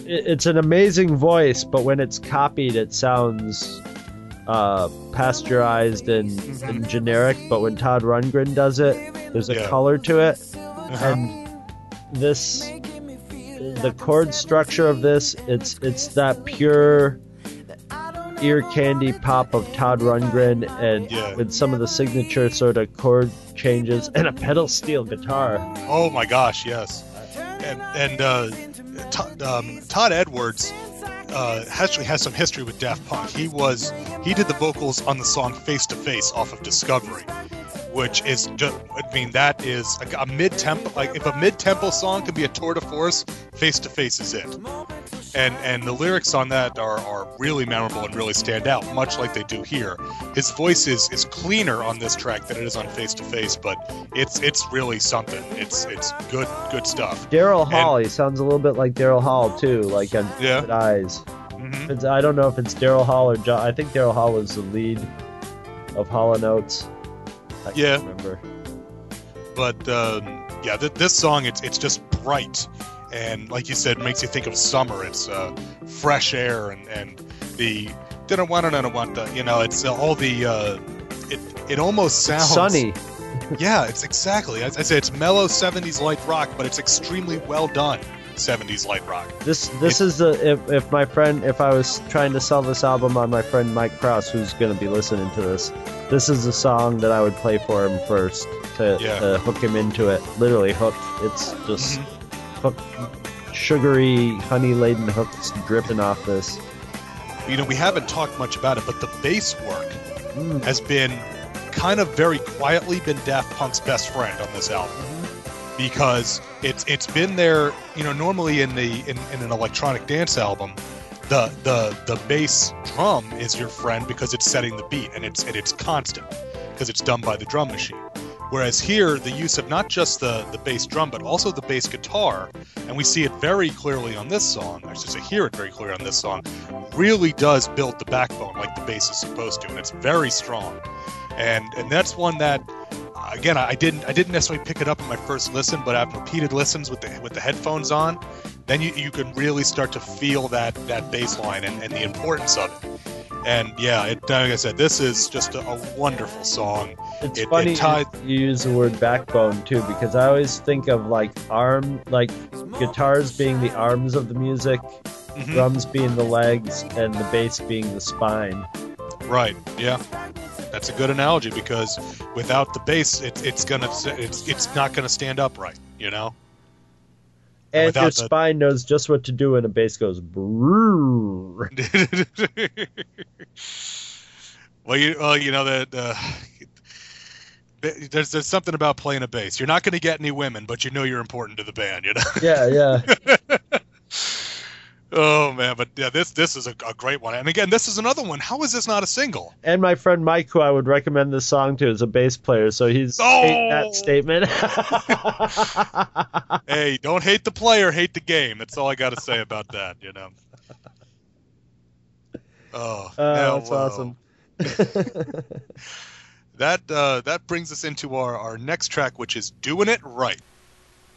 it's an amazing voice but when it's copied it sounds uh, pasteurized and, and generic but when Todd Rundgren does it there's a Yeah. color to it Uh-huh. and this the chord structure of this it's it's that pure ear candy pop of Todd Rundgren and Yeah. with some of the signature sort of chord changes and a pedal steel guitar. Oh my gosh, yes. And and uh, Todd, um, Todd Edwards uh, actually has some history with Daft Punk. He was he did the vocals on the song "Face to Face" off of Discovery, which is just I mean that is a, a mid tempo like if a mid tempo song can be a tour de force, "Face to Face" is it. And and the lyrics on that are, are really memorable and really stand out, much like they do here. His voice is, is cleaner on this track than it is on Face to Face, but it's it's really something. It's it's good good stuff. Daryl Hall, he sounds a little bit like Daryl Hall too, like on Yeah. Good Eyes. hmm It's, I don't know if it's Daryl Hall or John. I think Daryl Hall was the lead of Hall and Oates. I can't Yeah. remember. But um, yeah, th- this song it's it's just bright and like you said, makes you think of summer. It's uh, fresh air and and the didn't want to want you know it's all the uh, it it almost sounds Sunny. yeah, it's exactly. I, I say it's mellow '70s light rock, but it's extremely well done '70s light rock. This this is the if, if my friend if I was trying to sell this album on my friend Mike Cross who's going to be listening to this, this is the song that I would play for him first to, Yeah. to hook him into it. Literally hook. It's just hook, sugary, honey laden hooks dripping off this. You know, we haven't talked much about it, but the bass work Mm. has been kind of very quietly been Daft Punk's best friend on this album. Because it's it's been there, you know, normally in the in, in an electronic dance album, the the the bass drum is your friend because it's setting the beat and it's and it's constant because it's done by the drum machine. Whereas here, the use of not just the, the bass drum, but also the bass guitar, and we see it very clearly on this song, I should say, hear it very clear on this song, really does build the backbone like the bass is supposed to, and it's very strong. And and that's one that, again, I didn't I didn't necessarily pick it up in my first listen, but after repeated listens with the with the headphones on, then you, you can really start to feel that that bass line and, and the importance of it. And yeah, it, like I said, this is just a, a wonderful song. It's It- it funny tied- you use the word backbone too, because I always think of like arm, like guitars being the arms of the music, Mhm. drums being the legs, and the bass being the spine. Right. Yeah. That's a good analogy because without the bass, it, it's gonna it's it's not gonna stand upright. You know. And your the- spine knows just what to do when a bass goes. brrrr. well, you well, you know that uh, There's there's something about playing a bass. You're not going to get any women, but you know you're important to the band. You know. Yeah, yeah. oh man, but yeah, this this is a, a great one. And again, this is another one. How is this not a single? And my friend Mike, who I would recommend this song to, is a bass player, so he's hate Oh! that statement. hey, don't hate the player, hate the game. That's all I got to say about that. You know. Oh, Uh, now, that's uh, awesome. That uh, that brings us into our, our next track, which is "Doing It Right."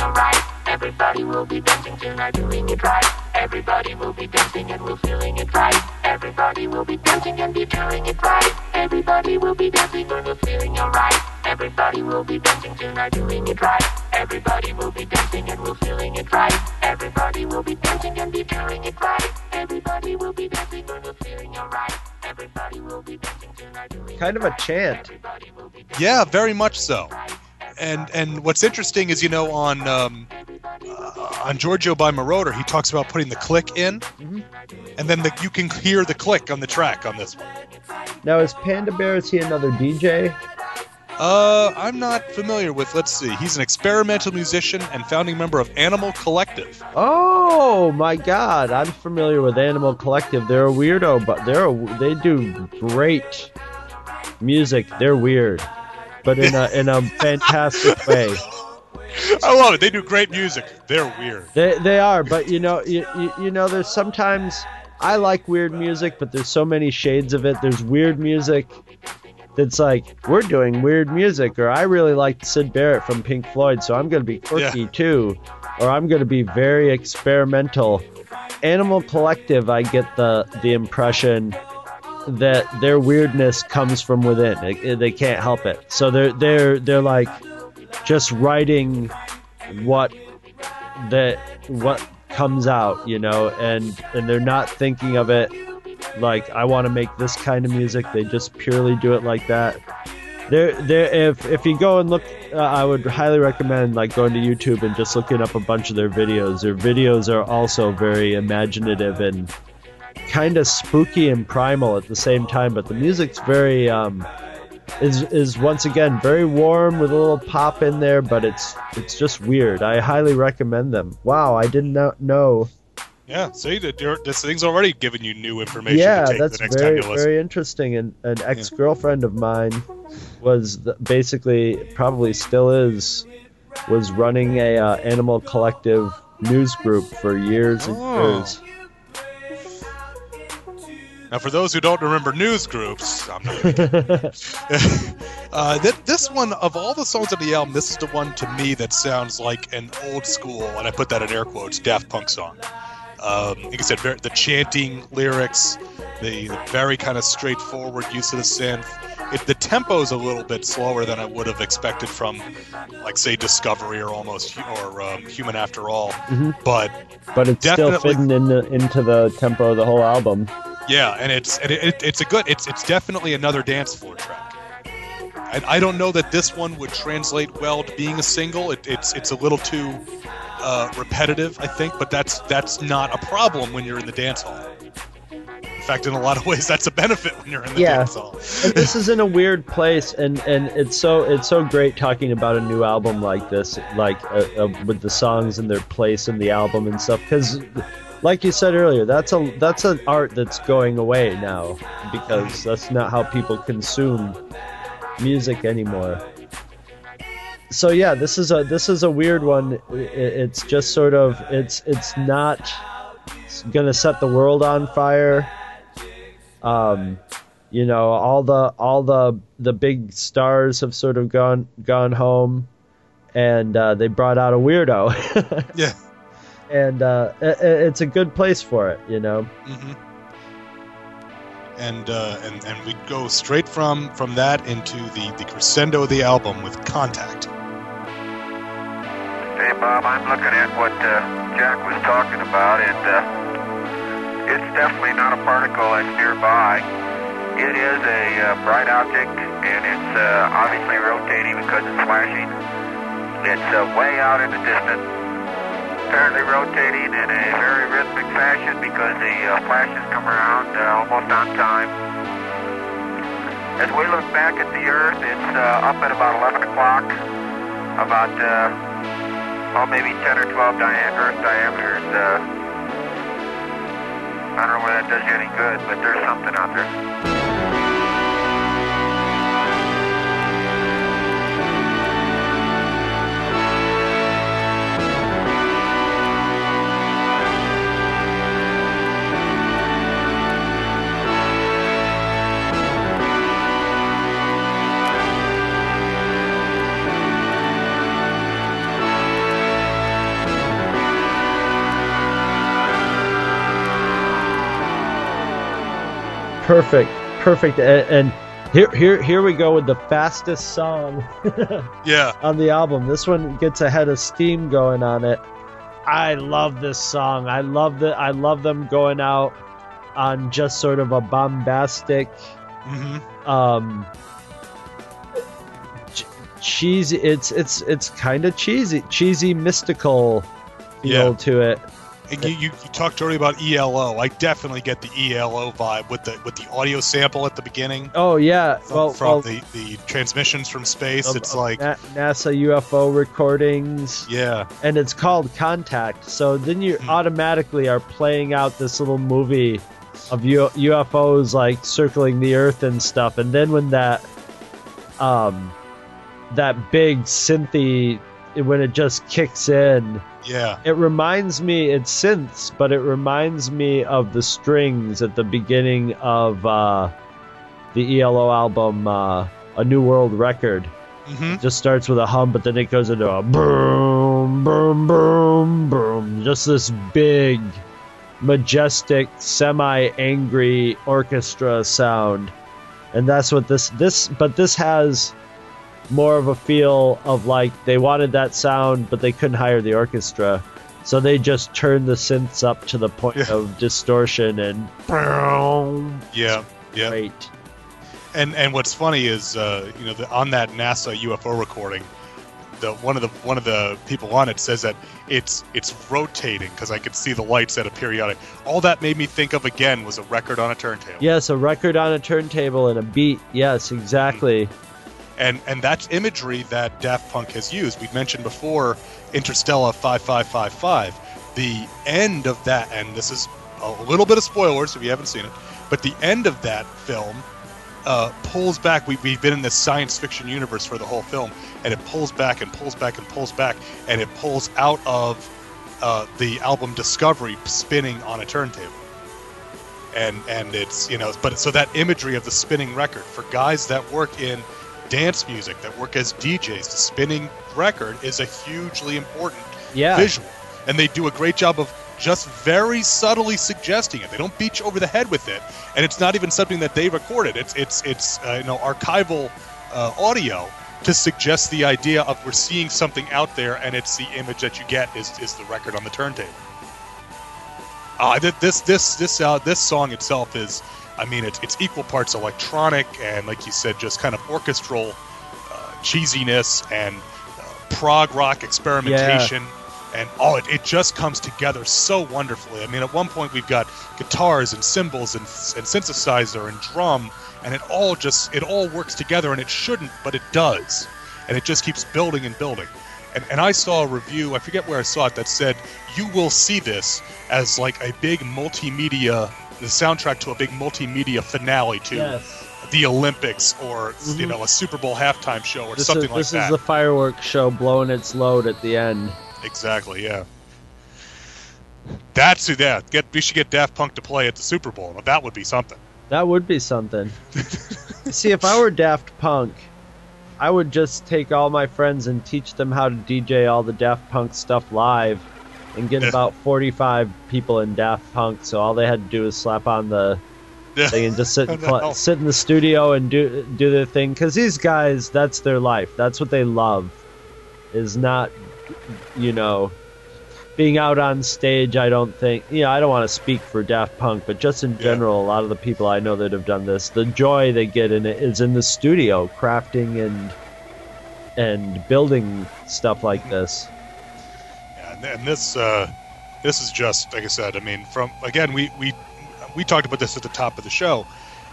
alright. Everybody will be dancing tonight, doing it right. Everybody will be dancing and we're feeling it right. Everybody will be dancing and be doing it right. Everybody will be dancing and we're feeling alright. Everybody will be dancing tonight, doing it right. Everybody will be dancing and we're feeling it right. Everybody will be dancing and be doing it right. Everybody will be dancing and we're feeling alright. Everybody will be dancing tonight, doing it kind of a chant. Everybody will be Yeah, very much so. And and what's interesting is you know on um, uh, on Giorgio by Moroder he talks about putting the click in, and then the, you can hear the click on the track on this one. Now, is Panda Bear, is he another DJ? Uh, I'm not familiar with. Let's see. He's an experimental musician and founding member of Animal Collective. Oh my God, I'm familiar with Animal Collective. They're a weirdo, but they're a, they do great music. They're weird, but in a in a fantastic way. I love it. They do great music. They're weird. They they are, but you know you, you, you know there's sometimes I like weird music, but there's so many shades of it. There's weird music that's like we're doing weird music, or I really liked Syd Barrett from Pink Floyd, so I'm gonna be quirky too, or I'm gonna be very experimental. Animal Collective, I get the the impression that their weirdness comes from within. They, they can't help it. So they're they're they're like just writing what that what comes out, you know, and and they're not thinking of it like I want to make this kind of music. They just purely do it like that. There, there. If if you go and look, uh, I would highly recommend like going to YouTube and just looking up a bunch of their videos. Their videos are also very imaginative and kind of spooky and primal at the same time. But the music's very um, is is once again very warm with a little pop in there, but it's it's just weird. I highly recommend them. Wow, I did not know. Yeah. See, this thing's already giving you new information Yeah, to take that's the next very time very interesting. And an ex girlfriend of mine was the, basically probably still is was running a uh, animal collective news group for years and Oh. years. Now, for those who don't remember news groups, I'm not gonna uh, th- this one of all the songs on the album, this is the one to me that sounds like an old school, and I put that in air quotes, Daft Punk song. Um, like I said, ver- the chanting lyrics, the, the very kind of straightforward use of the synth. It, the tempo's a little bit slower than I would have expected from, like, say, Discovery or almost or um, Human After All. Mhm. But But it's still fitting in the, into the tempo of the whole album. Yeah, and it's and it, it, it's a good it's it's definitely another dance floor track. And I don't know that this one would translate well to being a single. It, it's it's a little too uh, repetitive, I think, but that's that's not a problem when you're in the dance hall. In fact, in a lot of ways, that's a benefit when you're in the Yeah. dance hall. and this is in a weird place and and it's so it's so great talking about a new album like this like uh, uh, with the songs and their place in the album and stuff because like you said earlier that's a that's an art that's going away now because that's not how people consume music anymore. So yeah this is a this is a weird one. It's just sort of it's it's not gonna set the world on fire. Um you know all the all the the big stars have sort of gone gone home and uh, they brought out a weirdo. Yeah. And uh, i- i- it's a good place for it you know hmm and uh, and and we go straight from from that into the the crescendo of the album with Contact. Hey, Bob, I'm looking at what uh, Jack was talking about, and uh, it's definitely not a particle that's nearby. It is a uh, bright object, and it's uh, obviously rotating because it's flashing. It's uh, way out in the distance, apparently rotating in a very rhythmic fashion because the uh, flashes come around uh, almost on time. As we look back at the Earth, it's uh, up at about 11 o'clock, about uh, oh, maybe 10 or 12 dia- Earth diameters. Uh, I don't know whether that does you any good, but there's something out there. Perfect, perfect. And, and here, here, here we go with the fastest song Yeah, on the album. This one gets ahead of steam going on it. I love this song. I love that. I love them going out on just sort of a bombastic, hmm um, ch- cheesy. It's it's it's kind of cheesy, cheesy, mystical feel Yeah. to it. And you, you, you talked earlier about ELO. I definitely get the ELO vibe with the with the audio sample at the beginning Oh yeah, from, well, from well, the, the transmissions from space. of- it's of like Na- NASA UFO recordings. yeah, and it's called Contact. So then you Hmm. automatically are playing out this little movie of U- UFOs like circling the Earth and stuff. And then when that um that big synthy when it just kicks in, yeah, it reminds me it's synths, but it reminds me of the strings at the beginning of uh, the ELO album, uh, A New World Record. hmm It just starts with a hum, but then it goes into a boom, boom, boom, boom. Just this big, majestic, semi-angry orchestra sound, and that's what this this. But this has more of a feel of like they wanted that sound, but they couldn't hire the orchestra, so they just turned the synths up to the point Yeah. of distortion and boom. yeah, yeah. Great. And and what's funny is uh, you know the, on that NASA UFO recording, the one of the one of the people on it says that it's it's rotating because I could see the lights at a periodic. All that made me think of again was a record on a turntable. Yes, a record on a turntable and a beat. Yes, exactly. And and that's imagery that Daft Punk has used. We've mentioned before Interstella 5555. The end of that, and this is a little bit of spoilers if you haven't seen it, but the end of that film uh, pulls back. We, we've been in this science fiction universe for the whole film, and it pulls back and pulls back and pulls back, and it pulls out of uh, the album Discovery spinning on a turntable. And and it's you know, but so that imagery of the spinning record for guys that work in dance music, that work as DJs, the spinning record is a hugely important Yeah. visual, and they do a great job of just very subtly suggesting it. They don't beat you over the head with it, and it's not even something that they recorded. It's it's it's uh, you know archival uh, audio to suggest the idea of we're seeing something out there, and it's the image that you get is is the record on the turntable. Uh, this this this uh, this song itself is, I mean, it's it's equal parts electronic and, like you said, just kind of orchestral uh, cheesiness and uh, prog rock experimentation, and oh, it, it just comes together so wonderfully. I mean, at one point we've got guitars and cymbals and, and synthesizer and drum, and it all just it all works together, and it shouldn't, but it does, and it just keeps building and building. And, and I saw a review, I forget where I saw it, that said you will see this as like a big multimedia, the soundtrack to a big multimedia finale to Yes. the Olympics or you mm-hmm. know a Super Bowl halftime show or This, something is, like this is the fireworks show blowing its load at the end. Exactly, yeah. That's who that. Get we should get Daft Punk to play at the Super Bowl. Now, that would be something. That would be something. See, if I were Daft Punk, I would just take all my friends and teach them how to DJ all the Daft Punk stuff live and get Yeah. about 45 people in Daft Punk, so all they had to do was slap on the Yeah. They can just sit and pl- sit in the studio and do do their thing because these guys, that's their life. That's what they love. Is not, you know, being out on stage. I don't think. You know, I don't want to speak for Daft Punk, but just in general, a lot of the people I know that have done this, the joy they get in it is in the studio, crafting and and building stuff like this. And, and this uh, this is just like I said. I mean, from again, we we we talked about this at the top of the show.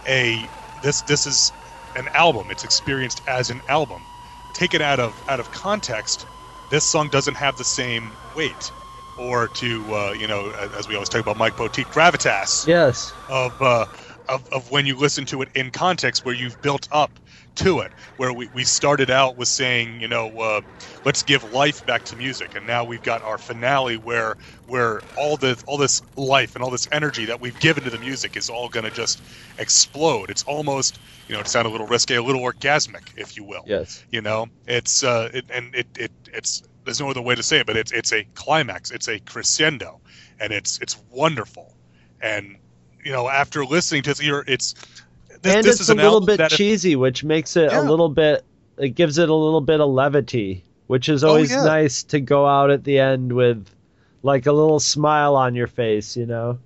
A this this is an album. It's experienced as an album. Taken out of out of context, this song doesn't have the same weight, or to uh, you know, as we always talk about Mike Poteet, gravitas Yes. of, uh, of of when you listen to it in context, where you've built up to it. Where we, we started out with saying, you know, uh, let's give life back to music, and now we've got our finale where where all the all this life and all this energy that we've given to the music is all going to just explode. It's almost, you know, it sounded a little risque, a little orgasmic, if you will. Yes. You know, it's uh, it, and it, it it's there's no other way to say it, but it's it's a climax, it's a crescendo, and it's it's wonderful, and you know, after listening to it, it's this, and this it's is a little bit that if- cheesy, which makes it a little bit. It gives it a little bit of levity, which is Oh, always yeah. nice to go out at the end with, like a little smile on your face. You know.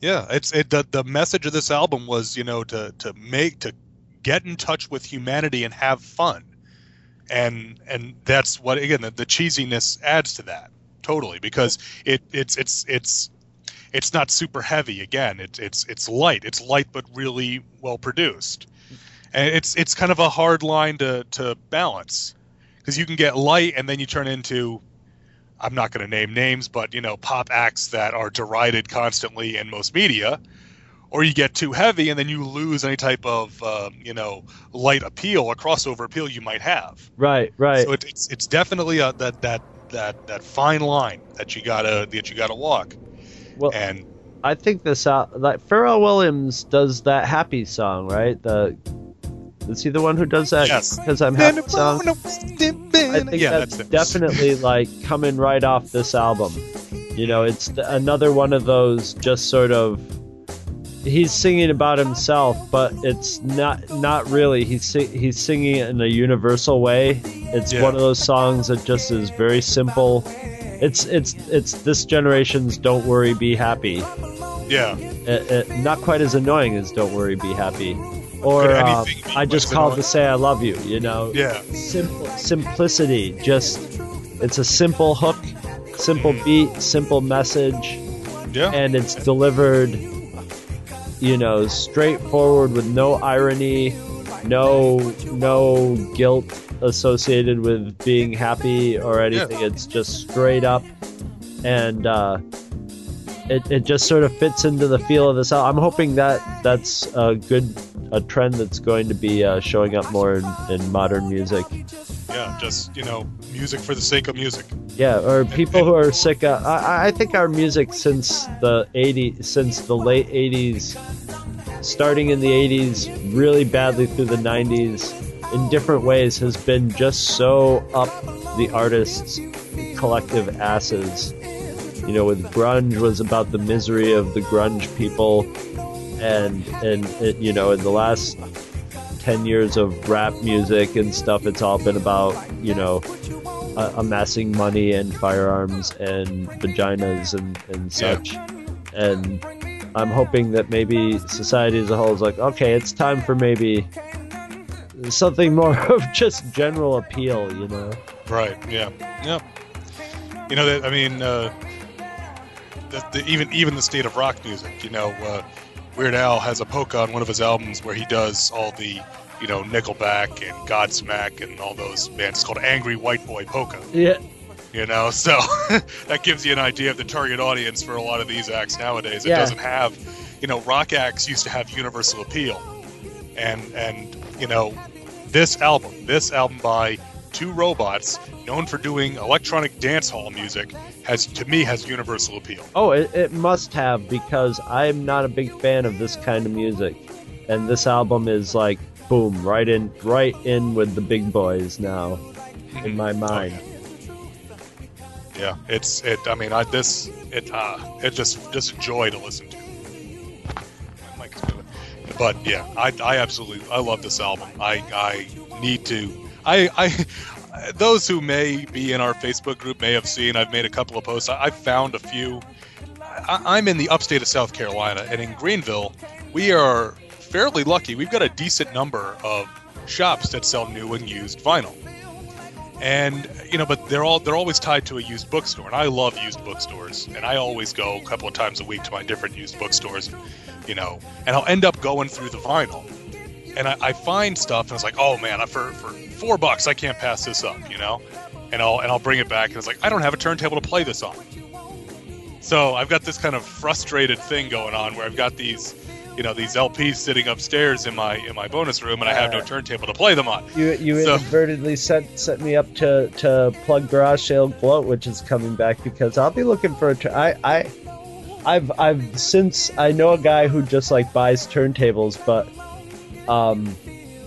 Yeah, it's it the the message of this album was you know to to make to get in touch with humanity and have fun, and and that's what again the, the cheesiness adds to that totally because it it's it's it's it's not super heavy again it's it's it's light it's light but really well produced and it's it's kind of a hard line to to balance because you can get light and then you turn into I'm not going to name names, but you know, pop acts that are derided constantly in most media, or you get too heavy and then you lose any type of um, you know light appeal or crossover appeal you might have. Right. Right. So it, it's it's definitely a, that that that that fine line that you gotta that you gotta walk. Well, And I think this out. Like Pharrell Williams does that happy song, right? The is he the one who does that? Yes. Because I'm happy song. I think yeah, that's, that's definitely like coming right off this album. You know, it's th- another one of those just sort of he's singing about himself, but it's not not really. He's si- he's singing it in a universal way. It's Yeah. one of those songs that just is very simple. It's it's it's this generation's "Don't Worry, Be Happy." yeah, It, it, not quite as annoying as "Don't Worry, Be Happy," or uh, I just called annoying? to say I love you. You know, yeah, simple simplicity just it's a simple hook simple beat simple message yeah. and it's delivered you know straightforward with no irony no no guilt associated with being happy or anything it's just straight up and uh it, it just sort of fits into the feel of this album. I'm hoping that that's a good a trend that's going to be uh, showing up more in, in modern music. yeah, just you know, music for the sake of music. Yeah, or people who are sick. Of, I, I think our music since the '80s, since the late '80s, starting in the '80s, really badly through the '90s, in different ways, has been just so up the artists' collective asses. You know, with grunge was about the misery of the grunge people, and and it, you know, in the last 10 years of rap music and stuff, it's all been about, you know, uh, amassing money and firearms and vaginas and, and such. And I'm hoping that maybe society as a whole is like, okay, it's time for maybe something more of just general appeal, you know? Right. Yeah. Yeah. You know that. I mean, uh, the, the, even even the state of rock music. You know, uh, Weird Al has a polka on one of his albums where he does all the, you know, Nickelback and Godsmack and all those bands. It's called Angry White Boy Polka. Yeah. You know, so that gives you an idea of the target audience for a lot of these acts nowadays. It Yeah. doesn't have, you know, rock acts used to have universal appeal, and and you know, this album, this album by two robots known for doing electronic dance hall music, has to me has universal appeal. Oh, it, it must have because I'm not a big fan of this kind of music. And this album is like, boom, right in, right in with the big boys now, in my oh, mind. Yeah, it's it. I mean, I this it uh, it just just a joy to listen to. But yeah, I, I absolutely I love this album. I I need to I I those who may be in our Facebook group may have seen I've made a couple of posts. I, I found a few. I, I'm in the upstate of South Carolina, and in Greenville, we are fairly lucky. We've got a decent number of shops that sell new and used vinyl. And you know, but they're all they're always tied to a used bookstore, and I love used bookstores, and I always go a couple of times a week to my different used bookstores, you know, and I'll end up going through the vinyl, and I, I find stuff, and it's like, oh man, for for four bucks, I can't pass this up, you know, and I'll and I'll bring it back, and it's like, I don't have a turntable to play this on, so I've got this kind of frustrated thing going on where I've got these, you know, these LPs sitting upstairs in my in my bonus room, and I have no turntable to play them on. You you So- inadvertently set set me up to to plug Garage Sale Gloat, which is coming back because I'll be looking for a. Tur- I I I've I've since I know a guy who just like buys turntables, but um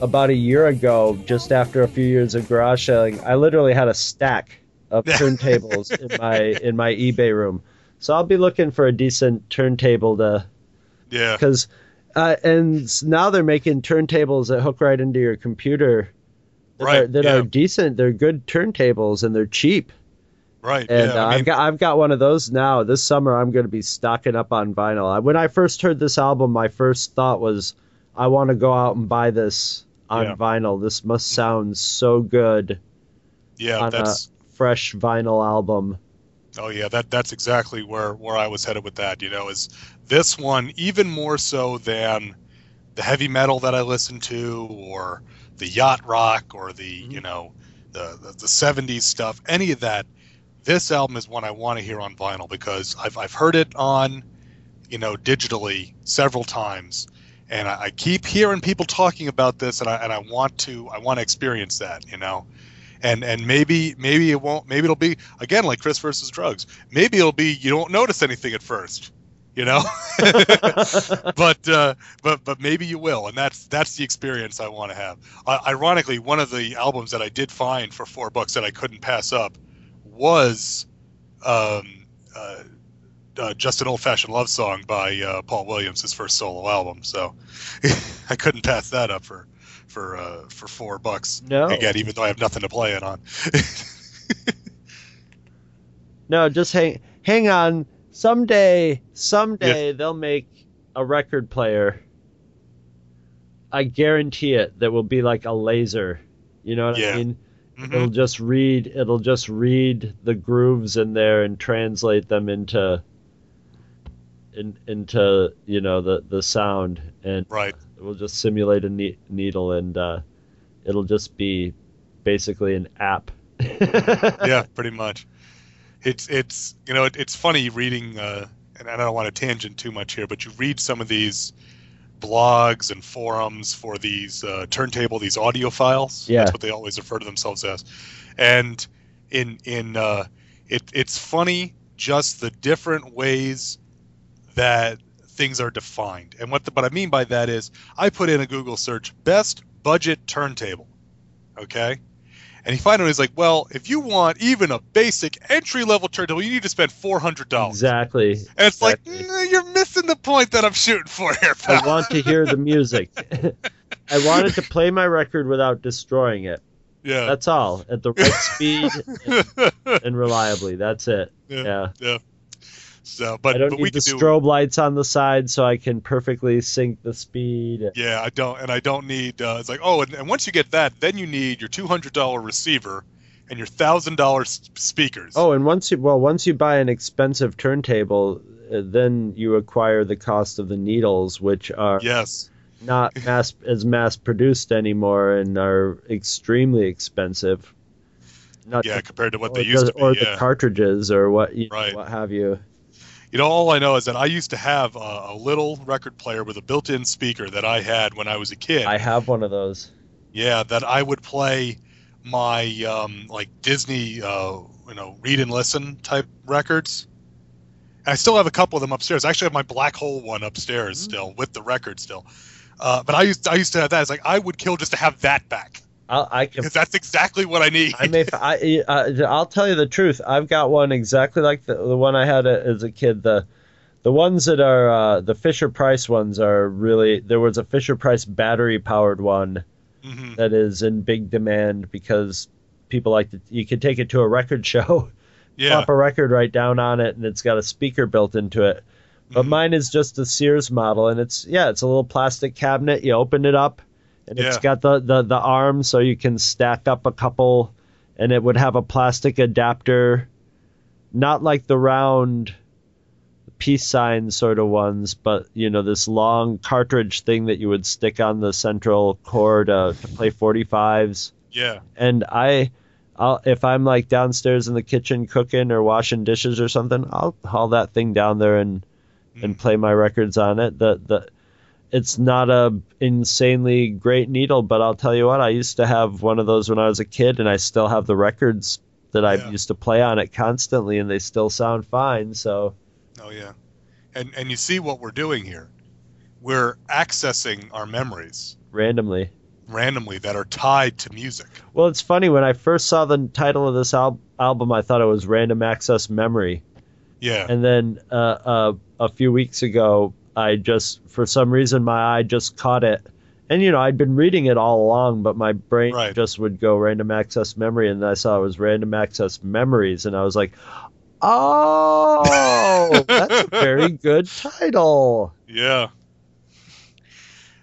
about a year ago, just after a few years of garage selling, I literally had a stack of turntables in my in my eBay room. So I'll be looking for a decent turntable to Yeah. because uh, and now they're making turntables that hook right into your computer that, are, Right, that yeah. are decent they're good turntables and they're cheap Right. and yeah. uh, I mean, I've got I've got one of those now this summer I'm going to be stocking up on vinyl when I first heard this album my first thought was I want to go out and buy this on Yeah. vinyl this must sound so good yeah. on That's a fresh vinyl album Oh yeah, that that's exactly where where I was headed with that. You know, is this one even more so than the heavy metal that I listen to, or the yacht rock, or the Mm-hmm. you know the, the the '70s stuff, any of that. This album is one I want to hear on vinyl because I've I've heard it on, you know, digitally several times, and I, I keep hearing people talking about this, and I and I want to I want to experience that. You know and and maybe maybe it won't maybe it'll be again like chris versus drugs. Maybe it'll be you don't notice anything at first you know? But uh but but maybe you will. And that's that's the experience i want to have. Uh, ironically one of the albums that i did find for four bucks that i couldn't pass up was um uh, uh, just an old-fashioned love song by uh, Paul Williams, his first solo album. So I couldn't pass that up for for uh, for four bucks. No. Again, even though I have nothing to play it on. No, just hang hang on. Someday, someday they'll make a record player. I guarantee it. That will be like a laser. You know what Yeah. I mean? Mhm. It'll just read. It'll just read the grooves in there and translate them into. In, into you know the the sound and Right. It will just simulate a ne- needle and uh, it'll just be basically an app. yeah, pretty much. It's it's you know it, it's funny reading uh, and I don't want to tangent too much here, but you read some of these blogs and forums for these uh, turntable these audiophiles. Yeah. That's what they always refer to themselves as. And in in uh, it it's funny just the different ways that things are defined. And what the, what I mean by that is I put in a Google search best budget turntable. Okay? And he finally is like, well, if you want even a basic entry level turntable, you need to spend four hundred dollars. exactly. And it's exactly. like, "Mm, you're missing the point that I'm shooting for here, I want to hear the music. I wanted to play my record without destroying it. yeah. That's all. At the right speed and, and reliably. That's it. yeah. Yeah. yeah. So, but I don't but we need the could do. strobe lights on the side so I can perfectly sync the speed. Yeah, I don't, and I don't need. Uh, it's like, oh, and, and once you get that, then you need your two hundred dollar receiver and your thousand dollar speakers. Oh, and once you well, once you buy an expensive turntable, uh, then you acquire the cost of the needles, which are yes, not mass as mass produced anymore and are extremely expensive. Not yeah, compared to what they the- used to be. or yeah. the cartridges or what you Right. what have you. You know, all I know is that I used to have a, a little record player with a built-in speaker that I had when I was a kid. I have one of those. Yeah, that I would play my um, like Disney, uh, you know, read and listen type records. I still have a couple of them upstairs. I actually have my black hole one upstairs Mm-hmm. still with the record still. Uh, but I used I used to have that. It's like I would kill just to have that back I'll, I can. because that's exactly what I need. I may. I, uh, I'll tell you the truth. I've got one exactly like the, the one I had as a kid. The The ones that are uh, the Fisher Price ones are really. There was a Fisher Price battery powered one Mhm. that is in big demand because people like to. You can take it to a record show, Yeah. plop a record right down on it, and it's got a speaker built into it. But Mm-hmm. mine is just the Sears model, and it's yeah, it's a little plastic cabinet. You open it up, and it's Yeah. got the, the the arm so you can stack up a couple, and it would have a plastic adapter, not like the round peace sign sort of ones, but you know this long cartridge thing that you would stick on the central cord to, to play 45s. Yeah. And I, I'll, if I'm like downstairs in the kitchen cooking or washing dishes or something, I'll haul that thing down there and and mm. play my records on it. The the it's not a insanely great needle, but I'll tell you what, I used to have one of those when I was a kid, and I still have the records that I used to play on it constantly, and they still sound fine. So Oh yeah, and and you see what we're doing here. We're accessing our memories randomly. randomly that are tied to music. Well, it's funny when I first saw the title of this al- album, I thought it was Random Access Memory. Yeah. And then uh, uh, a few weeks ago, I just, for some reason, my eye just caught it. And, you know, I'd been reading it all along, but my brain just would go random access memory. And I saw it was random access memories. And I was like, oh, that's a very good title. Yeah.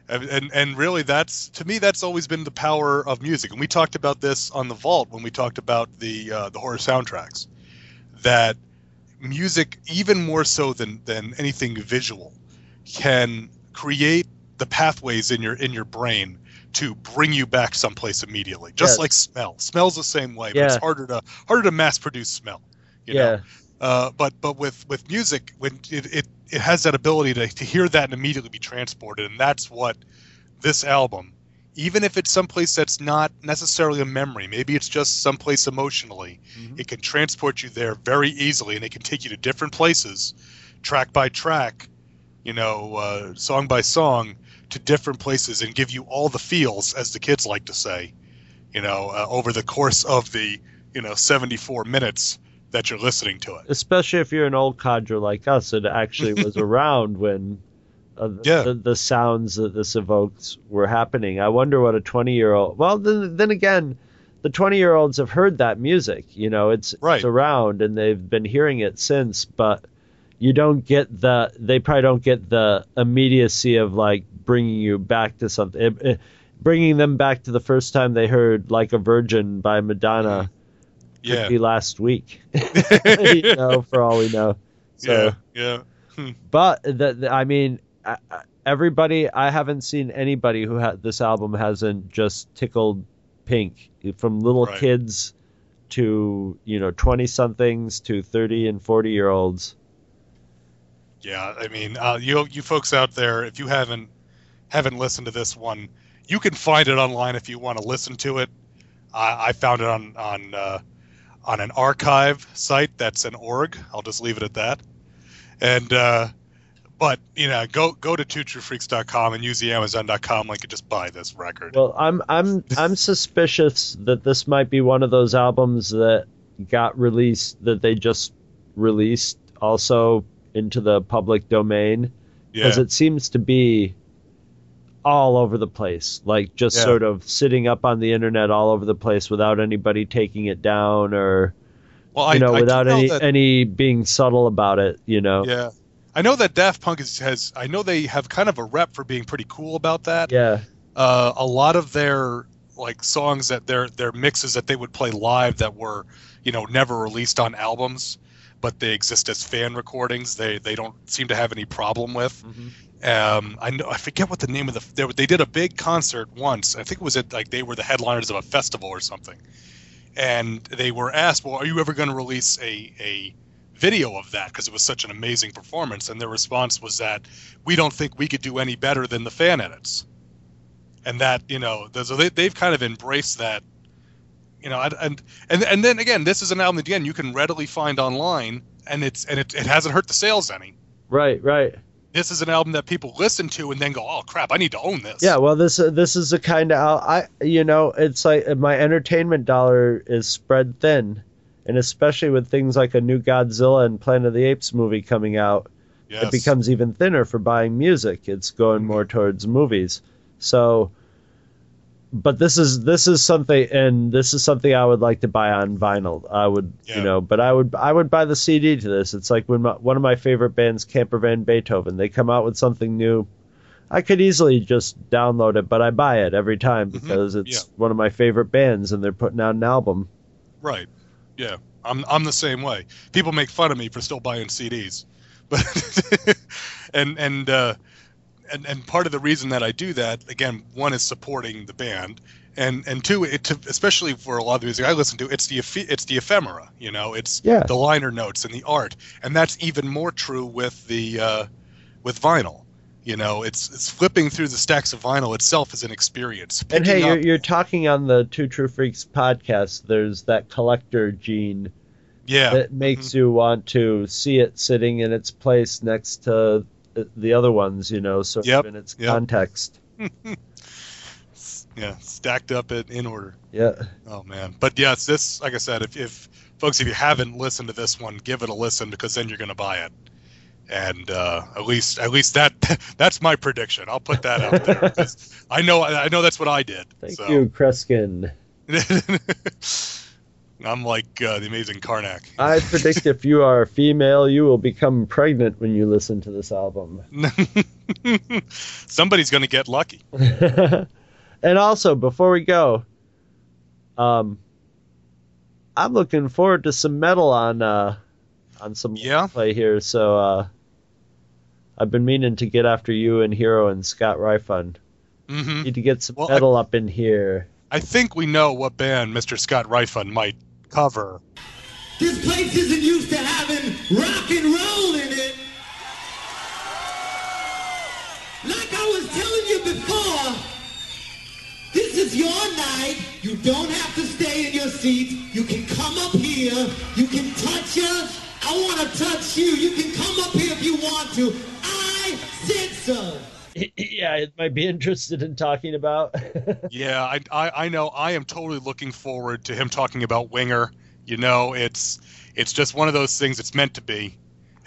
And, and and really that's to me that's always been the power of music. And we talked about this on the Vault when we talked about the uh, the horror soundtracks. That music even more so than than anything visual can create the pathways in your in your brain to bring you back someplace immediately. Just Yeah. like smell. Smell's the same way, but it's harder to harder to mass produce smell. You Yeah. know? Uh, but but with with music, when it, it it has that ability to, to hear that and immediately be transported, and that's what this album, even if it's someplace that's not necessarily a memory, maybe it's just someplace emotionally, it can transport you there very easily, and it can take you to different places, track by track, you know, uh, song by song, to different places, and give you all the feels, as the kids like to say, you know, uh, over the course of the you know 74 minutes that you're listening to it. especially if you're an old codger like us that actually was around when uh, the, the sounds that this evokes were happening. I wonder what a 20 year old. Well, then, then again, the 20 year olds have heard that music. You know, it's, it's around and they've been hearing it since, but you don't get the. They probably don't get the immediacy of like bringing you back to something. It- it- bringing them back to the first time they heard "Like a Virgin" by Madonna. Mm-hmm. Yeah. Could be last week. you know, for all we know. So, yeah, yeah. Hmm. but the, the, I mean, everybody. I haven't seen anybody who had this album hasn't just tickled pink eh, from little Right. kids to you know twenty somethings to thirty and forty year olds. Yeah, I mean, uh, you you folks out there, if you haven't haven't listened to this one, you can find it online if you want to listen to it. I, I found it on on uh, on an archive site that's an org. I'll just leave it at that. And uh, but you know, go go to twotruefreaks.com and use the Amazon.com link and just buy this record. Well, I'm I'm I'm suspicious that this might be one of those albums that got released that they just released also into the public domain because Yeah. it seems to be all over the place, like just Yeah. sort of sitting up on the internet all over the place without anybody taking it down or Well, I- you know I without know any that- any being subtle about it, you know. Yeah. I know that Daft Punk is, has. I know they have kind of a rep for being pretty cool about that. Yeah. Uh, a lot of their like songs that their their mixes that they would play live that were, you know, never released on albums, but they exist as fan recordings. They they don't seem to have any problem with. Um, I know I forget what the name of the they, they did a big concert once. I think it was at like they were the headliners of a festival or something, and they were asked, "Well, are you ever going to release a a video of that because it was such an amazing performance?" And their response was that we don't think we could do any better than the fan edits, and that you know so they, they've kind of embraced that. You know, and, and and then again, this is an album that again you can readily find online, and it's and it, it hasn't hurt the sales any. Right, right. This is an album that people listen to and then go, "Oh crap, I need to own this." Yeah, well, this uh, this is the kind of I you know it's like uh, my entertainment dollar is spread thin, and especially with things like a new Godzilla and Planet of the Apes movie coming out, Yes. it becomes even thinner for buying music. It's going more towards movies. So, but this is this is something, and this is something I would like to buy on vinyl. I would, Yeah. you know, but I would I would buy the CD to this. It's like when my, one of my favorite bands, Camper Van Beethoven, they come out with something new. I could easily just download it, but I buy it every time because it's Mm-hmm. yeah. one of my favorite bands, and they're putting out an album. Right. Yeah. I'm I'm the same way. People make fun of me for still buying CDs. But and and uh and and part of the reason that I do that again, one is supporting the band and and two it to, especially for a lot of the music I listen to, it's the it's the ephemera, you know, it's Yeah. the liner notes and the art. And that's even more true with the uh with vinyl. You know, it's it's flipping through the stacks of vinyl itself is an experience. And hey, Picking you're, you're talking on the Two True Freaks podcast. There's that collector gene yeah. that makes you want to see it sitting in its place next to the- the other ones, you know, sort Yep, of in its yep. context. yeah, stacked up in, in order. Yeah. Oh man, but yes, this like I said, if, if folks, if you haven't listened to this one, give it a listen because then you're gonna buy it, and uh, at least at least that that's my prediction. I'll put that out there. I know I know that's what I did. Thank so. you, Kreskin. I'm like uh, the amazing Karnak. I predict if you are a female, you will become pregnant when you listen to this album. Somebody's gonna get lucky. and also, before we go, um, I'm looking forward to some metal on uh, on some Yeah? play here. So uh, I've been meaning to get after you and Hero and Scott Ryfun. hmm Need to get some Well, I- metal up in here. I think we know what band Mr. Scott Ryfun might cover. This place isn't used to having rock and roll in it. Like I was telling you before, this is your night. You don't have to stay in your seat. You can come up here. You can touch us. I want to touch you. You can come up here if you want to. I said so. yeah, it might be interested in talking about. Yeah, I, I I know. I am totally looking forward to him talking about Winger. You know, it's it's just one of those things. It's meant to be.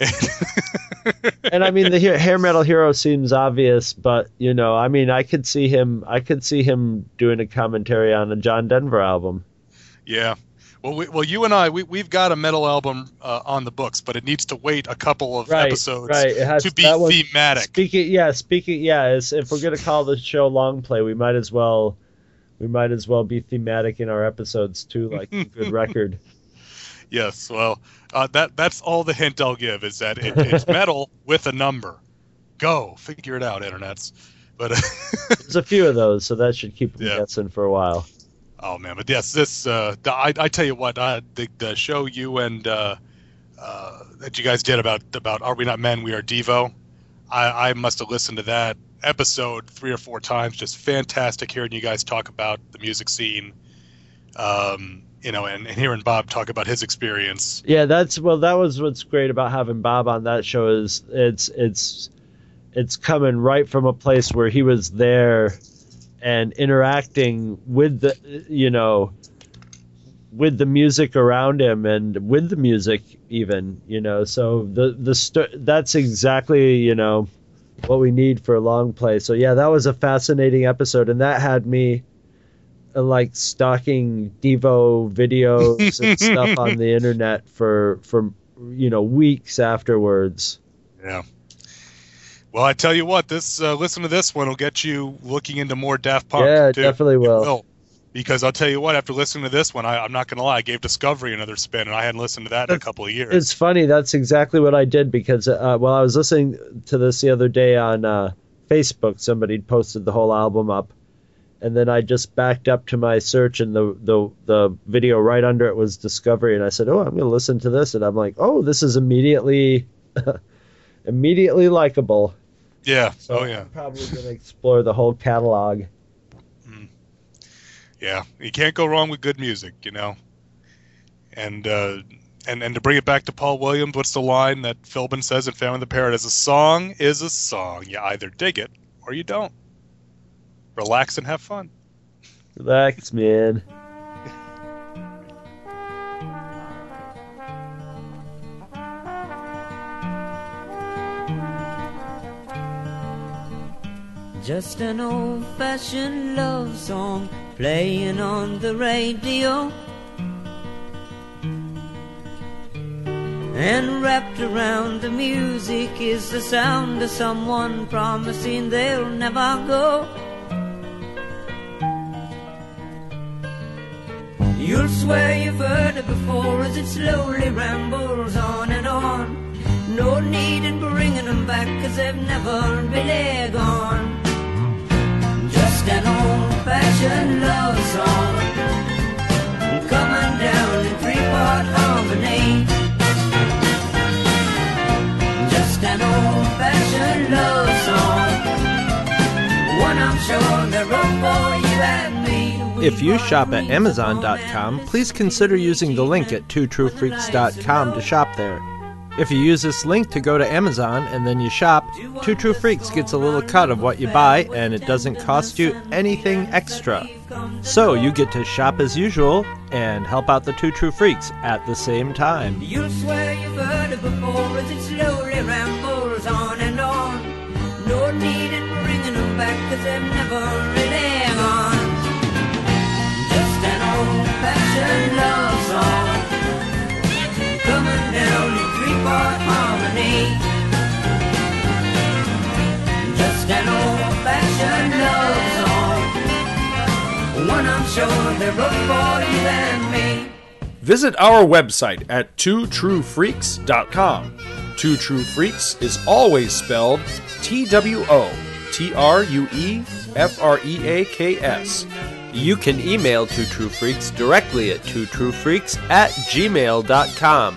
and I mean, the he- hair metal hero seems obvious, but you know, I mean, I could see him. I could see him doing a commentary on a John Denver album. Yeah. Well, we, well, you and I, we we've got a metal album uh, on the books, but it needs to wait a couple of Right, episodes right. It has to be one- thematic. Speaking, yeah, speaking, yeah. If we're gonna call the show long play, we might as well, we might as well be thematic in our episodes too, like a good record. Yes. Well, uh, that that's all the hint I'll give is that it, it's metal with a number. Go figure it out, internets. But There's a few of those, so that should keep them Yeah. guessing for a while. Oh man, but yes, this uh, the, I, I tell you what, uh, the the show you and uh, uh, that you guys did about about Are We Not Men? We Are Devo. I, I must have listened to that episode three or four times. Just fantastic hearing you guys talk about the music scene. Um, you know, and, and hearing Bob talk about his experience. Yeah, that's well. That was what's great about having Bob on that show is it's it's it's coming right from a place where he was there and interacting with the you know with the music around him and with the music even you know. So the the st- that's exactly you know what we need for a long play. So yeah that was a fascinating episode and that had me uh, like stalking devo videos and stuff on the internet for for you know weeks afterwards. Yeah. Well, I tell you what, this uh, listen to this one will get you looking into more Daft Punk. Yeah, it too. definitely It will. Because I'll tell you what, after listening to this one, I, I'm not going to lie, I gave Discovery another spin, and I hadn't listened to that in a couple of years. It's funny. That's exactly what I did because uh, while I was listening to this the other day on uh, Facebook, somebody posted the whole album up, and then I just backed up to my search, and the the the video right under it was Discovery, and I said, "Oh, I'm going to listen to this," and I'm like, "Oh, this is immediately immediately likable." Yeah. So oh, yeah. I'm probably going to explore the whole catalog. Yeah. You can't go wrong with good music, you know? And, uh, and, and to bring it back to Paul Williams, what's the line that Philbin says in Phantom of the Paradise? Is a song is a song. You either dig it or you don't. Relax and have fun. Relax, man. Just an old fashioned love song playing on the radio. And wrapped around the music is the sound of someone promising they'll never go. You'll swear you've heard it before as it slowly rambles on and on. No need in bringing them back cause they've never really gone. Just an old fashioned love song coming down in three part harmony. Just an old fashioned love song. One I'm sure they're wrote for you and me. If you shop at Amazon.com, please consider using the link at twotruefreaks.com to shop there. If you use this link to go to Amazon and then you shop, Two True Freaks gets a little cut of what you buy and it doesn't cost you anything extra. So you get to shop as usual and help out the Two True Freaks at the same time. You'll swear you've heard it before as it slowly rambles on and on. No need in bringing them back cause they've never really gone. Just an old fashioned love song harmony. Just an old fashioned love song. One I'm sure they wrote for you and me. Visit our website at twotruefreaks.com. Two True Freaks is always spelled T W O T R U E F R E A K S. You can email Two True Freaks directly at twotruefreaks at gmail.com.